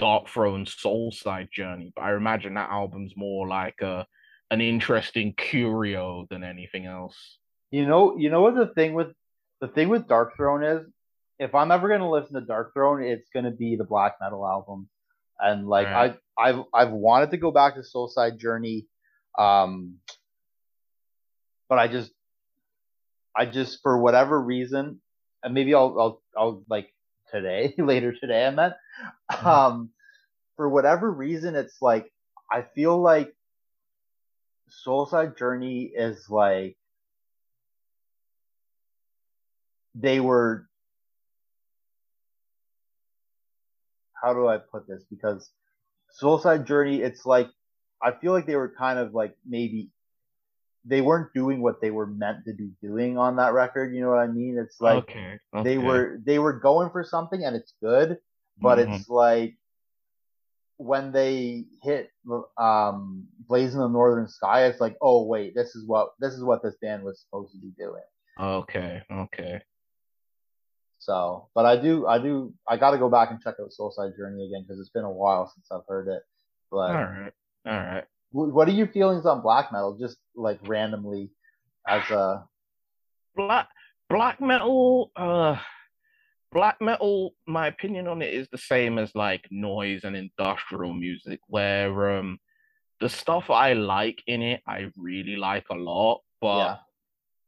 Darkthrone Soulside Journey, but I imagine that album's more like a an interesting curio than anything else. You know, you know what the thing with the thing with Darkthrone is, if I'm ever gonna listen to Darkthrone, it's gonna be the black metal album and like right. I I've I've wanted to go back to Soulside Journey, um, but I just I just for whatever reason, and maybe I'll I'll I'll like today later today I meant, mm-hmm. um, for whatever reason it's like I feel like Soulside Journey is like they were how do I put this? Because Soulside Journey, it's like I feel like they were kind of like maybe they weren't doing what they were meant to be doing on that record. You know what I mean? It's like okay, okay. they were they were going for something and it's good, but Mhm. it's like when they hit um Blaze in the Northern Sky, it's like, oh wait, this is what this is what this band was supposed to be doing. okay, okay. So, but I do, I do, I got to go back and check out Soulside Journey again because it's been a while since I've heard it. But All right, all right. what are your feelings on black metal? Just like randomly, as a Black black metal. Uh, black metal. My opinion on it is the same as like noise and industrial music, where um the stuff I like in it, I really like a lot, but yeah,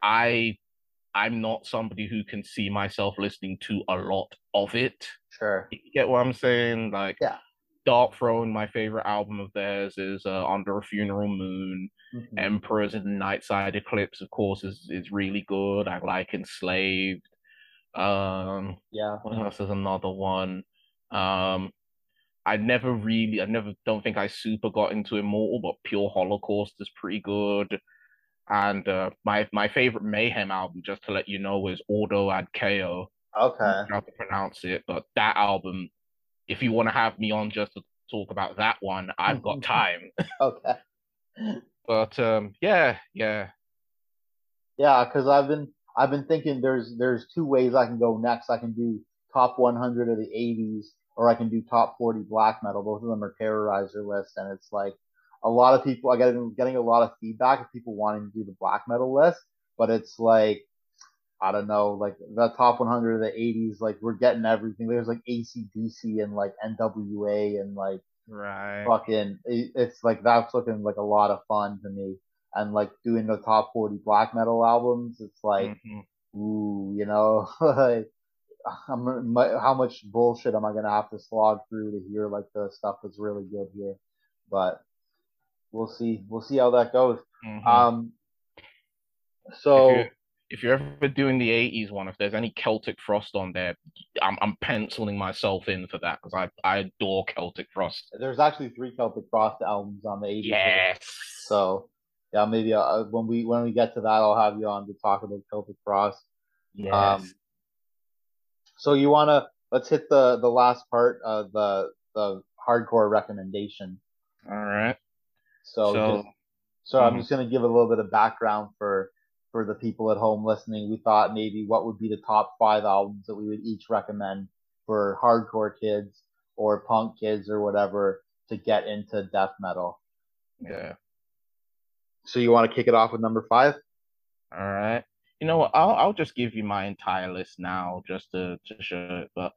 I I'm not somebody who can see myself listening to a lot of it. sure, You get what I'm saying? Like Yeah. Darkthrone, my favorite album of theirs is uh, Under a Funeral Moon. Mhm. Emperors and Nightside Eclipse, of course, is is really good. I like Enslaved. Um, yeah, what else is another one? Um, I never really, I never don't think I super got into Immortal, but Pure Holocaust is pretty good. And uh, my my favorite Mayhem album, just to let you know, is Ordo Ad Chaos. okay, How to pronounce it, but that album, if you want to have me on just to talk about that one, I've got time. okay, But um, yeah, yeah, yeah. Because I've been, I've been thinking there's there's two ways I can go next. I can do top 100 of the 80s, or I can do top 40 black metal. Both of them are terrorizer lists, and it's like a lot of people. I get getting a lot of feedback of people wanting to do the black metal list, but it's like I don't know, like the top 100 of the 80s, like we're getting everything. There's like ACDC and like NWA and like right. fucking, it- it's like that's looking like a lot of fun to me. And like doing the top 40 black metal albums, it's like, Mhm. ooh, you know, like I'm, my, how much bullshit am I gonna have to slog through to hear like the stuff that's really good here? But we'll see, we'll see how that goes. Mhm. Um, so if, you, if you're ever doing the 80s one, if there's any Celtic Frost on there, I'm, I'm penciling myself in for that because I, I adore Celtic Frost. there's actually three Celtic Frost albums on the 80s. Yes. So yeah, maybe uh, when we when we get to that, I'll have you on to talk about Celtic Frost. Yes. Um, so you wanna let's hit the the last part of the the hardcore recommendation. All right. So So, just, so I'm mhm. just gonna give a little bit of background for for the people at home listening. We thought maybe what would be the top five albums that we would each recommend for hardcore kids or punk kids or whatever to get into death metal. yeah. So you want to kick it off with number five? All right. You know what? I'll I'll just give you my entire list now, just to to show it. But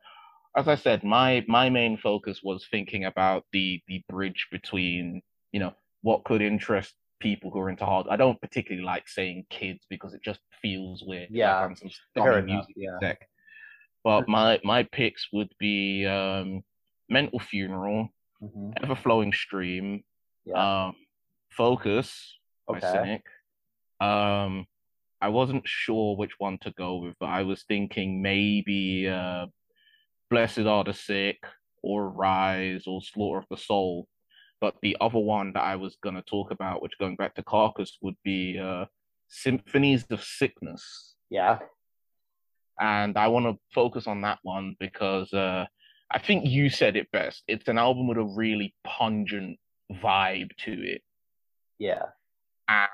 as I said, my my main focus was thinking about the the bridge between you know what could interest people who are into hard. I don't particularly like saying kids because it just feels weird. Yeah, like I'm some enough, music yeah. exec. But my my picks would be um, Mental Funeral, Mm-hmm. Ever Flowing Stream, Yeah. um, Focus by Okay. Cynic. Um, I wasn't sure which one to go with, but I was thinking maybe uh, Blessed Are the Sick or Rise or Slaughter of the Soul. But the other one that I was gonna talk about, which going back to Carcass, would be uh, Symphonies of Sickness yeah. and I want to focus on that one because uh, I think you said it best. It's an album with a really pungent vibe to it, Yeah. And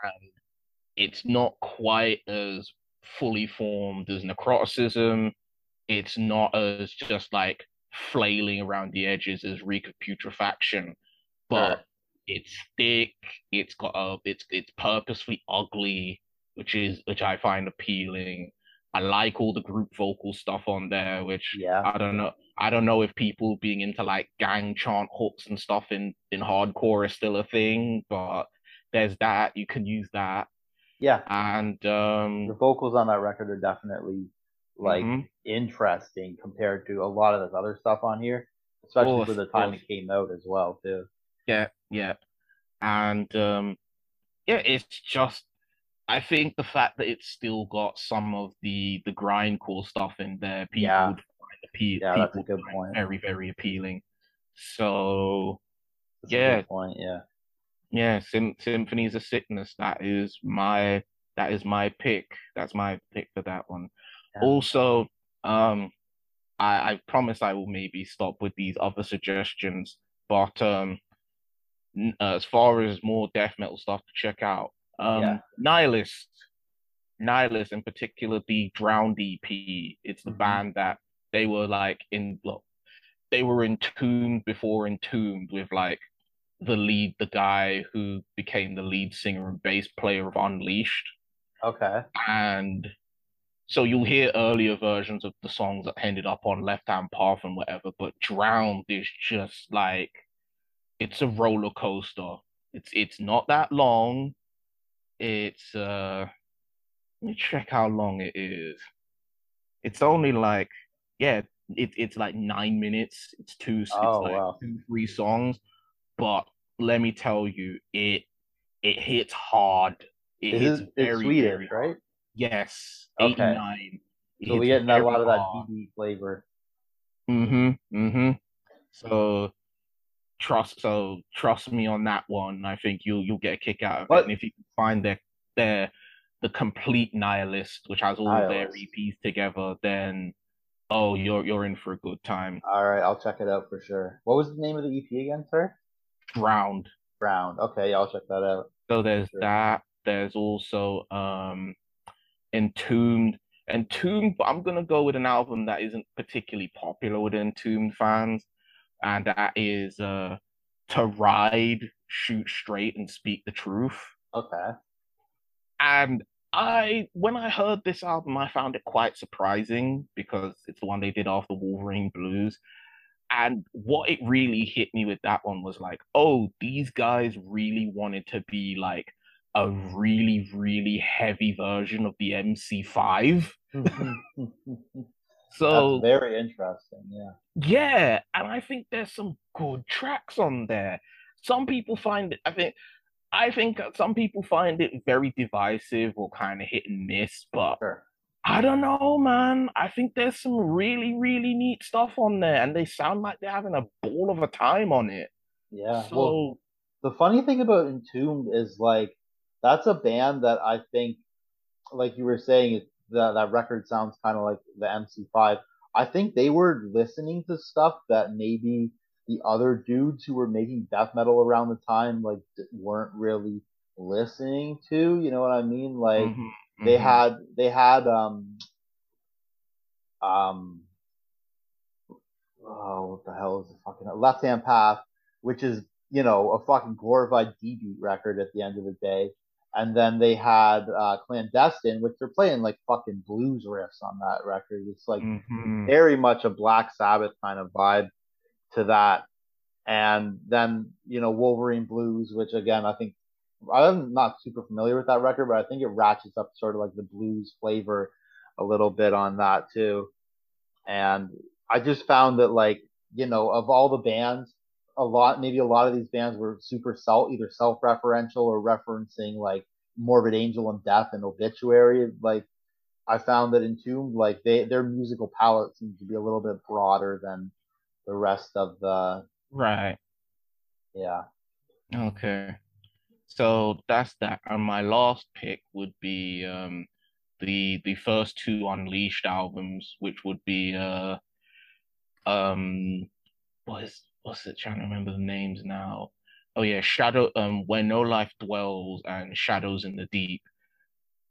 it's not quite as fully formed as Necroticism. It's not as just like flailing around the edges as Reek of Putrefaction, but Sure. it's thick. It's got a it's it's purposefully ugly, which is which I find appealing. I like all the group vocal stuff on there, which Yeah. I don't know. I don't know if people being into like gang chant hooks and stuff in in hardcore is still a thing, but there's that. You can use that, Yeah. and The um, vocals on that record are definitely like mhm. interesting compared to a lot of this other stuff on here, especially Course, for the time course. it came out as well too. Yeah, yeah. And um yeah, it's just I think the fact that it's still got some of the the grindcore stuff in there, people Yeah. would find appeal Yeah, that's a good point. very, very appealing. So That's a Yeah. good point. Yeah. Yeah, Sym- Symphonies of Sickness. That is my that is my pick. That's my pick for that one. Yeah. Also, um, I I promise I will maybe stop with these other suggestions, but um, n- as far as more death metal stuff to check out, um, Yeah. Nihilist, Nihilist in particular, the Drowned EP. It's the Mhm. band that they were like in well, they were entombed before entombed with like the lead, the guy who became the lead singer and bass player of Unleashed. Okay. And so you'll hear earlier versions of the songs that ended up on Left Hand Path and whatever, but Drowned is just like it's a roller coaster. It's it's not that long. It's uh let me check how long it is. It's only like yeah, it, it's like nine minutes. It's two it's Oh, like wow. two, three songs. But let me tell you, it it hits hard. It Is hits it, it's very, Swedish, very right? hard. Yes, Okay. 89. It So we getting a lot of that. DD flavor. Mm-hmm. Mm-hmm. So trust so trust me on that one. I think you'll you'll get a kick out of But- it. And if you can find their their the complete nihilist, which has all of their Nihilist. EPs together, then oh you're you're in for a good time. All right, I'll check it out for sure. What was the name of the EP again, sir? Drowned. Brown. Okay, yeah, I'll check that out. So there's Sure. that. There's also um Entombed. Entombed, but I'm gonna go with an album that isn't particularly popular with Entombed fans, and that is uh To Ride, Shoot Straight, and Speak the Truth. Okay. And I, when I heard this album, I found it quite surprising because it's the one they did after Wolverine Blues. And what it really hit me with that one was like, oh, these guys really wanted to be like a really, really heavy version of the MC5. So That's very interesting. Yeah. yeah, and I think there's some good tracks on there. Some people find it, I think, I think some people find it very divisive or kind of hit and miss, but Sure. I don't know, man. I think there's some really, really neat stuff on there, and they sound like they're having a ball of a time on it. Yeah. So, Well, the funny thing about Entombed is like that's a band that I think, like you were saying, that that record sounds kind of like the MC5. I think they were listening to stuff that maybe the other dudes who were making death metal around the time like weren't really listening to. You know what I mean? Like mm-hmm. Mhm, they had they had um um oh what the hell is the fucking left hand path which is you know a fucking glorified D beat record at the end of the day. And then they had uh clandestine which they're playing like fucking blues riffs on that record. It's like Mhm. very much a black sabbath kind of vibe to that. And then you know wolverine blues which again i think i'm not super familiar with that record but i think it ratchets up sort of like the blues flavor a little bit on that too and i just found that like you know of all the bands a lot maybe a lot of these bands were super self either self-referential or referencing like morbid angel and death and obituary like i found that entombed like they their musical palette seems to be a little bit broader than the rest of the Right. yeah Okay. So that's that. And my last pick would be um the the first two Unleashed albums, which would be uh um what is what's it trying to remember the names now. Oh yeah, Shadow um Where No Life Dwells and Shadows in the Deep.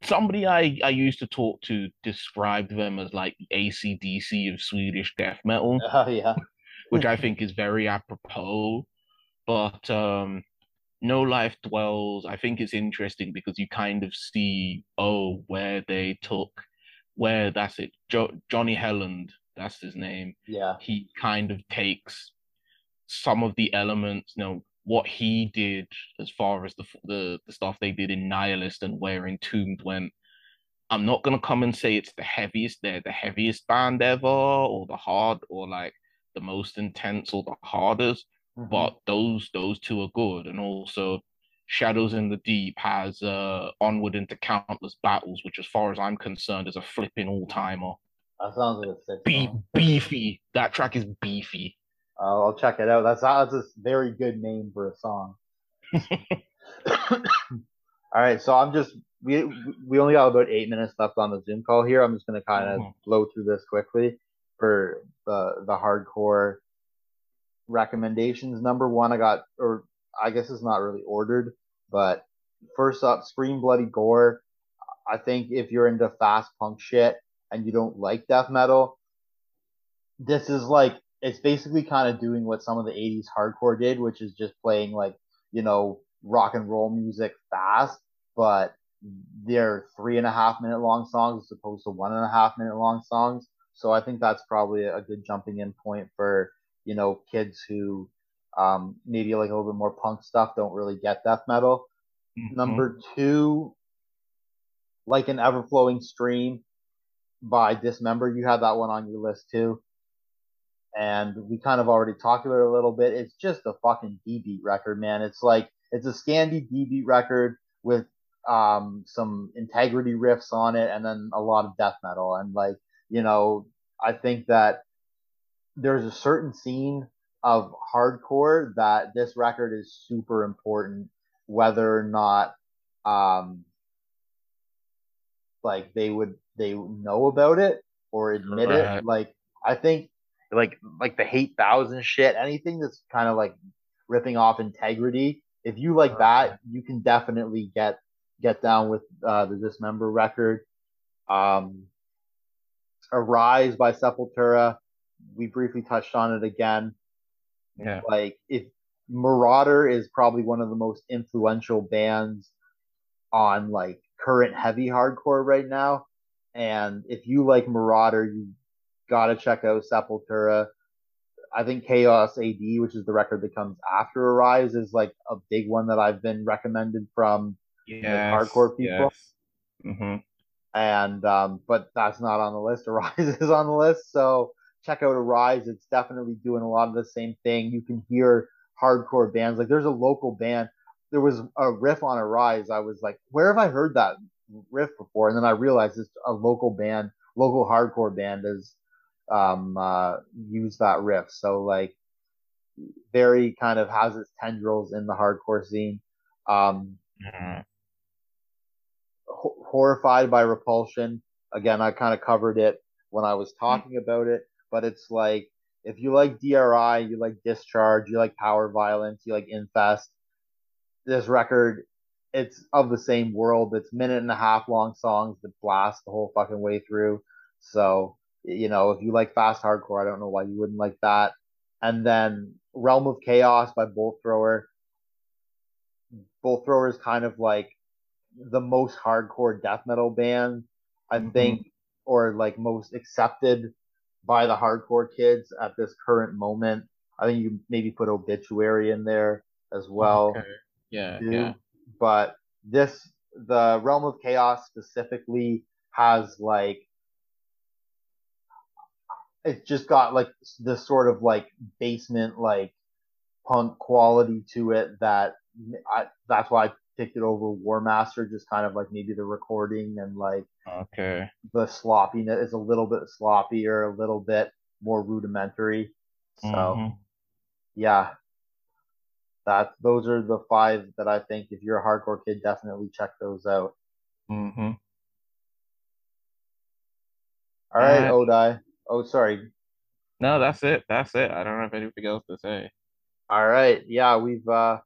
Somebody I, I used to talk to described them as like ACDC of Swedish death metal uh, yeah which I think is very apropos. But um, No Life Dwells, I think it's interesting because you kind of see, oh, where they took, where that's it, jo- Johnny Hedlund, that's his name. yeah He kind of takes some of the elements, you know, what he did as far as the the, the stuff they did in Nihilist and where Entombed went. I'm not gonna come and say it's the heaviest, they're the heaviest band ever, or the hard, or like the most intense or the hardest, Mhm. but those those two are good. And also Shadows in the Deep has uh Onward into Countless Battles, which as far as I'm concerned is a flipping all timer. that sounds like a sick Be- beefy. That track is beefy. Uh, I'll check it out. That's that's a very good name for a song. All right, so I'm just we we only got about eight minutes left on the Zoom call here. I'm just gonna kind of Mhm. blow through this quickly for the the hardcore recommendations. Number one, I got, or I guess it's not really ordered, but first up, Scream Bloody Gore. I think if you're into fast punk shit and you don't like death metal, this is like it's basically kind of doing what some of the 80s hardcore did, which is just playing like, you know, rock and roll music fast, but they're three and a half minute long songs as opposed to one and a half minute long songs. So I think that's probably a good jumping in point for, you know, kids who um, maybe like a little bit more punk stuff don't really get death metal. Mhm. Number two, like an ever flowing stream by Dismember. You had that one on your list too. And we kind of already talked about it a little bit. It's just a fucking D beat record, man. It's like it's a Scandi D beat record with um some integrity riffs on it and then a lot of death metal. And like, you know, I think that there's a certain scene of hardcore that this record is super important, whether or not um like they would they know about it or admit Right. it. Like I think like like the hate thousand shit, anything that's kind of like ripping off integrity. If you like that, you can definitely get get down with uh, the Dismember record. Um, Arise by Sepultura. We briefly touched on it again. Yeah. Like if Marauder is probably one of the most influential bands on like current heavy hardcore right now. And if you like Marauder, you gotta check out Sepultura. I think Chaos AD, which is the record that comes after Arise, is like a big one that I've been recommended from Yes. hardcore people. Yes. hmm and um, but that's not on the list. Arise is on the list, so check out Arise. It's definitely doing a lot of the same thing. You can hear hardcore bands. Like there's a local band. There was a riff on Arise. I was like, where have I heard that riff before? And then I realized it's a local band, local hardcore band has um, uh, used that riff. So like, very kind of has its tendrils in the hardcore scene. Um, Mhm. Ho- horrified by repulsion again i kind of covered it when i was talking about it but it's like if you like dri you like discharge you like power violence you like infest this record it's of the same world. It's minute and a half long songs that blast the whole fucking way through. So you know if you like fast hardcore i don't know why you wouldn't like that. And then realm of chaos by bolt thrower. Bolt thrower is kind of like the most hardcore death metal band, I Mhm. think, or like most accepted by the hardcore kids at this current moment. I think you maybe put obituary in there as well. Okay. Yeah. too. Yeah. But this, the realm of chaos specifically has like, it's just got like this sort of like basement like punk quality to it that I, that's why I picked it over War Master, just kind of like maybe the recording and like Okay. the sloppiness is a little bit sloppier, a little bit more rudimentary. So Mhm. yeah, that those are the five that I think if you're a hardcore kid, definitely check those out. Mhm. All right, Uh, Odai. Oh, sorry. No, that's it. That's it. I don't have anything else to say. All right. Yeah, we've uh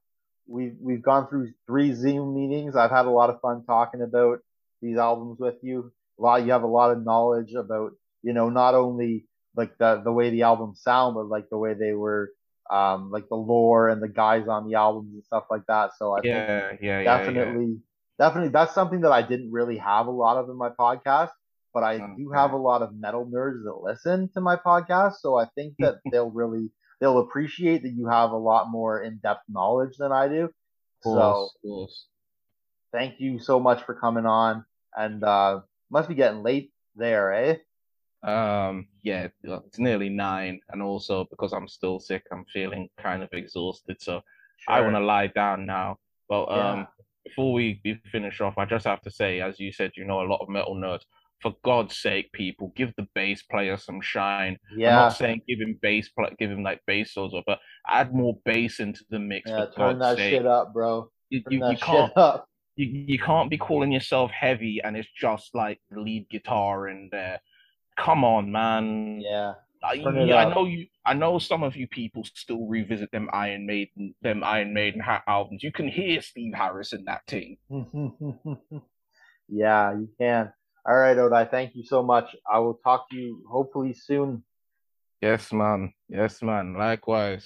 we've we've gone through three Zoom meetings. I've had a lot of fun talking about these albums with you. A lot you have a lot of knowledge about, you know, not only like the the way the albums sound, but like the way they were um like the lore and the guys on the albums and stuff like that. So I think Yeah. Yeah. Yeah. Yeah. definitely definitely that's something that I didn't really have a lot of in my podcast, but I do have a lot of metal nerds that listen to my podcast, so I think that they'll really they'll appreciate that you have a lot more in-depth knowledge than I do. Of So course. Thank you so much for coming on and uh must be getting late there, eh? Um, yeah, it's nearly nine, and also because I'm still sick, I'm feeling kind of exhausted. So I want to lie down now. But um, Yeah. before we, we finish off, I just have to say, as you said, you know a lot of metal nerds. For God's sake, people, give the bass player some shine. Yeah. I'm not saying give him bass, give him like bass solos, but add more bass into the mix. Yeah, turn God's that sake. shit up, bro. You, you, that you shit can't up. you, you can't be calling yourself heavy and it's just like the lead guitar in there. Come on, man. Yeah. I, it I know you. I know some of you people still revisit them Iron Maiden, them Iron Maiden ha- albums. You can hear Steve Harris in that thing. yeah, you can. All right, Odai, thank you so much. I will talk to you hopefully soon. Yes, man. Yes, man. Likewise.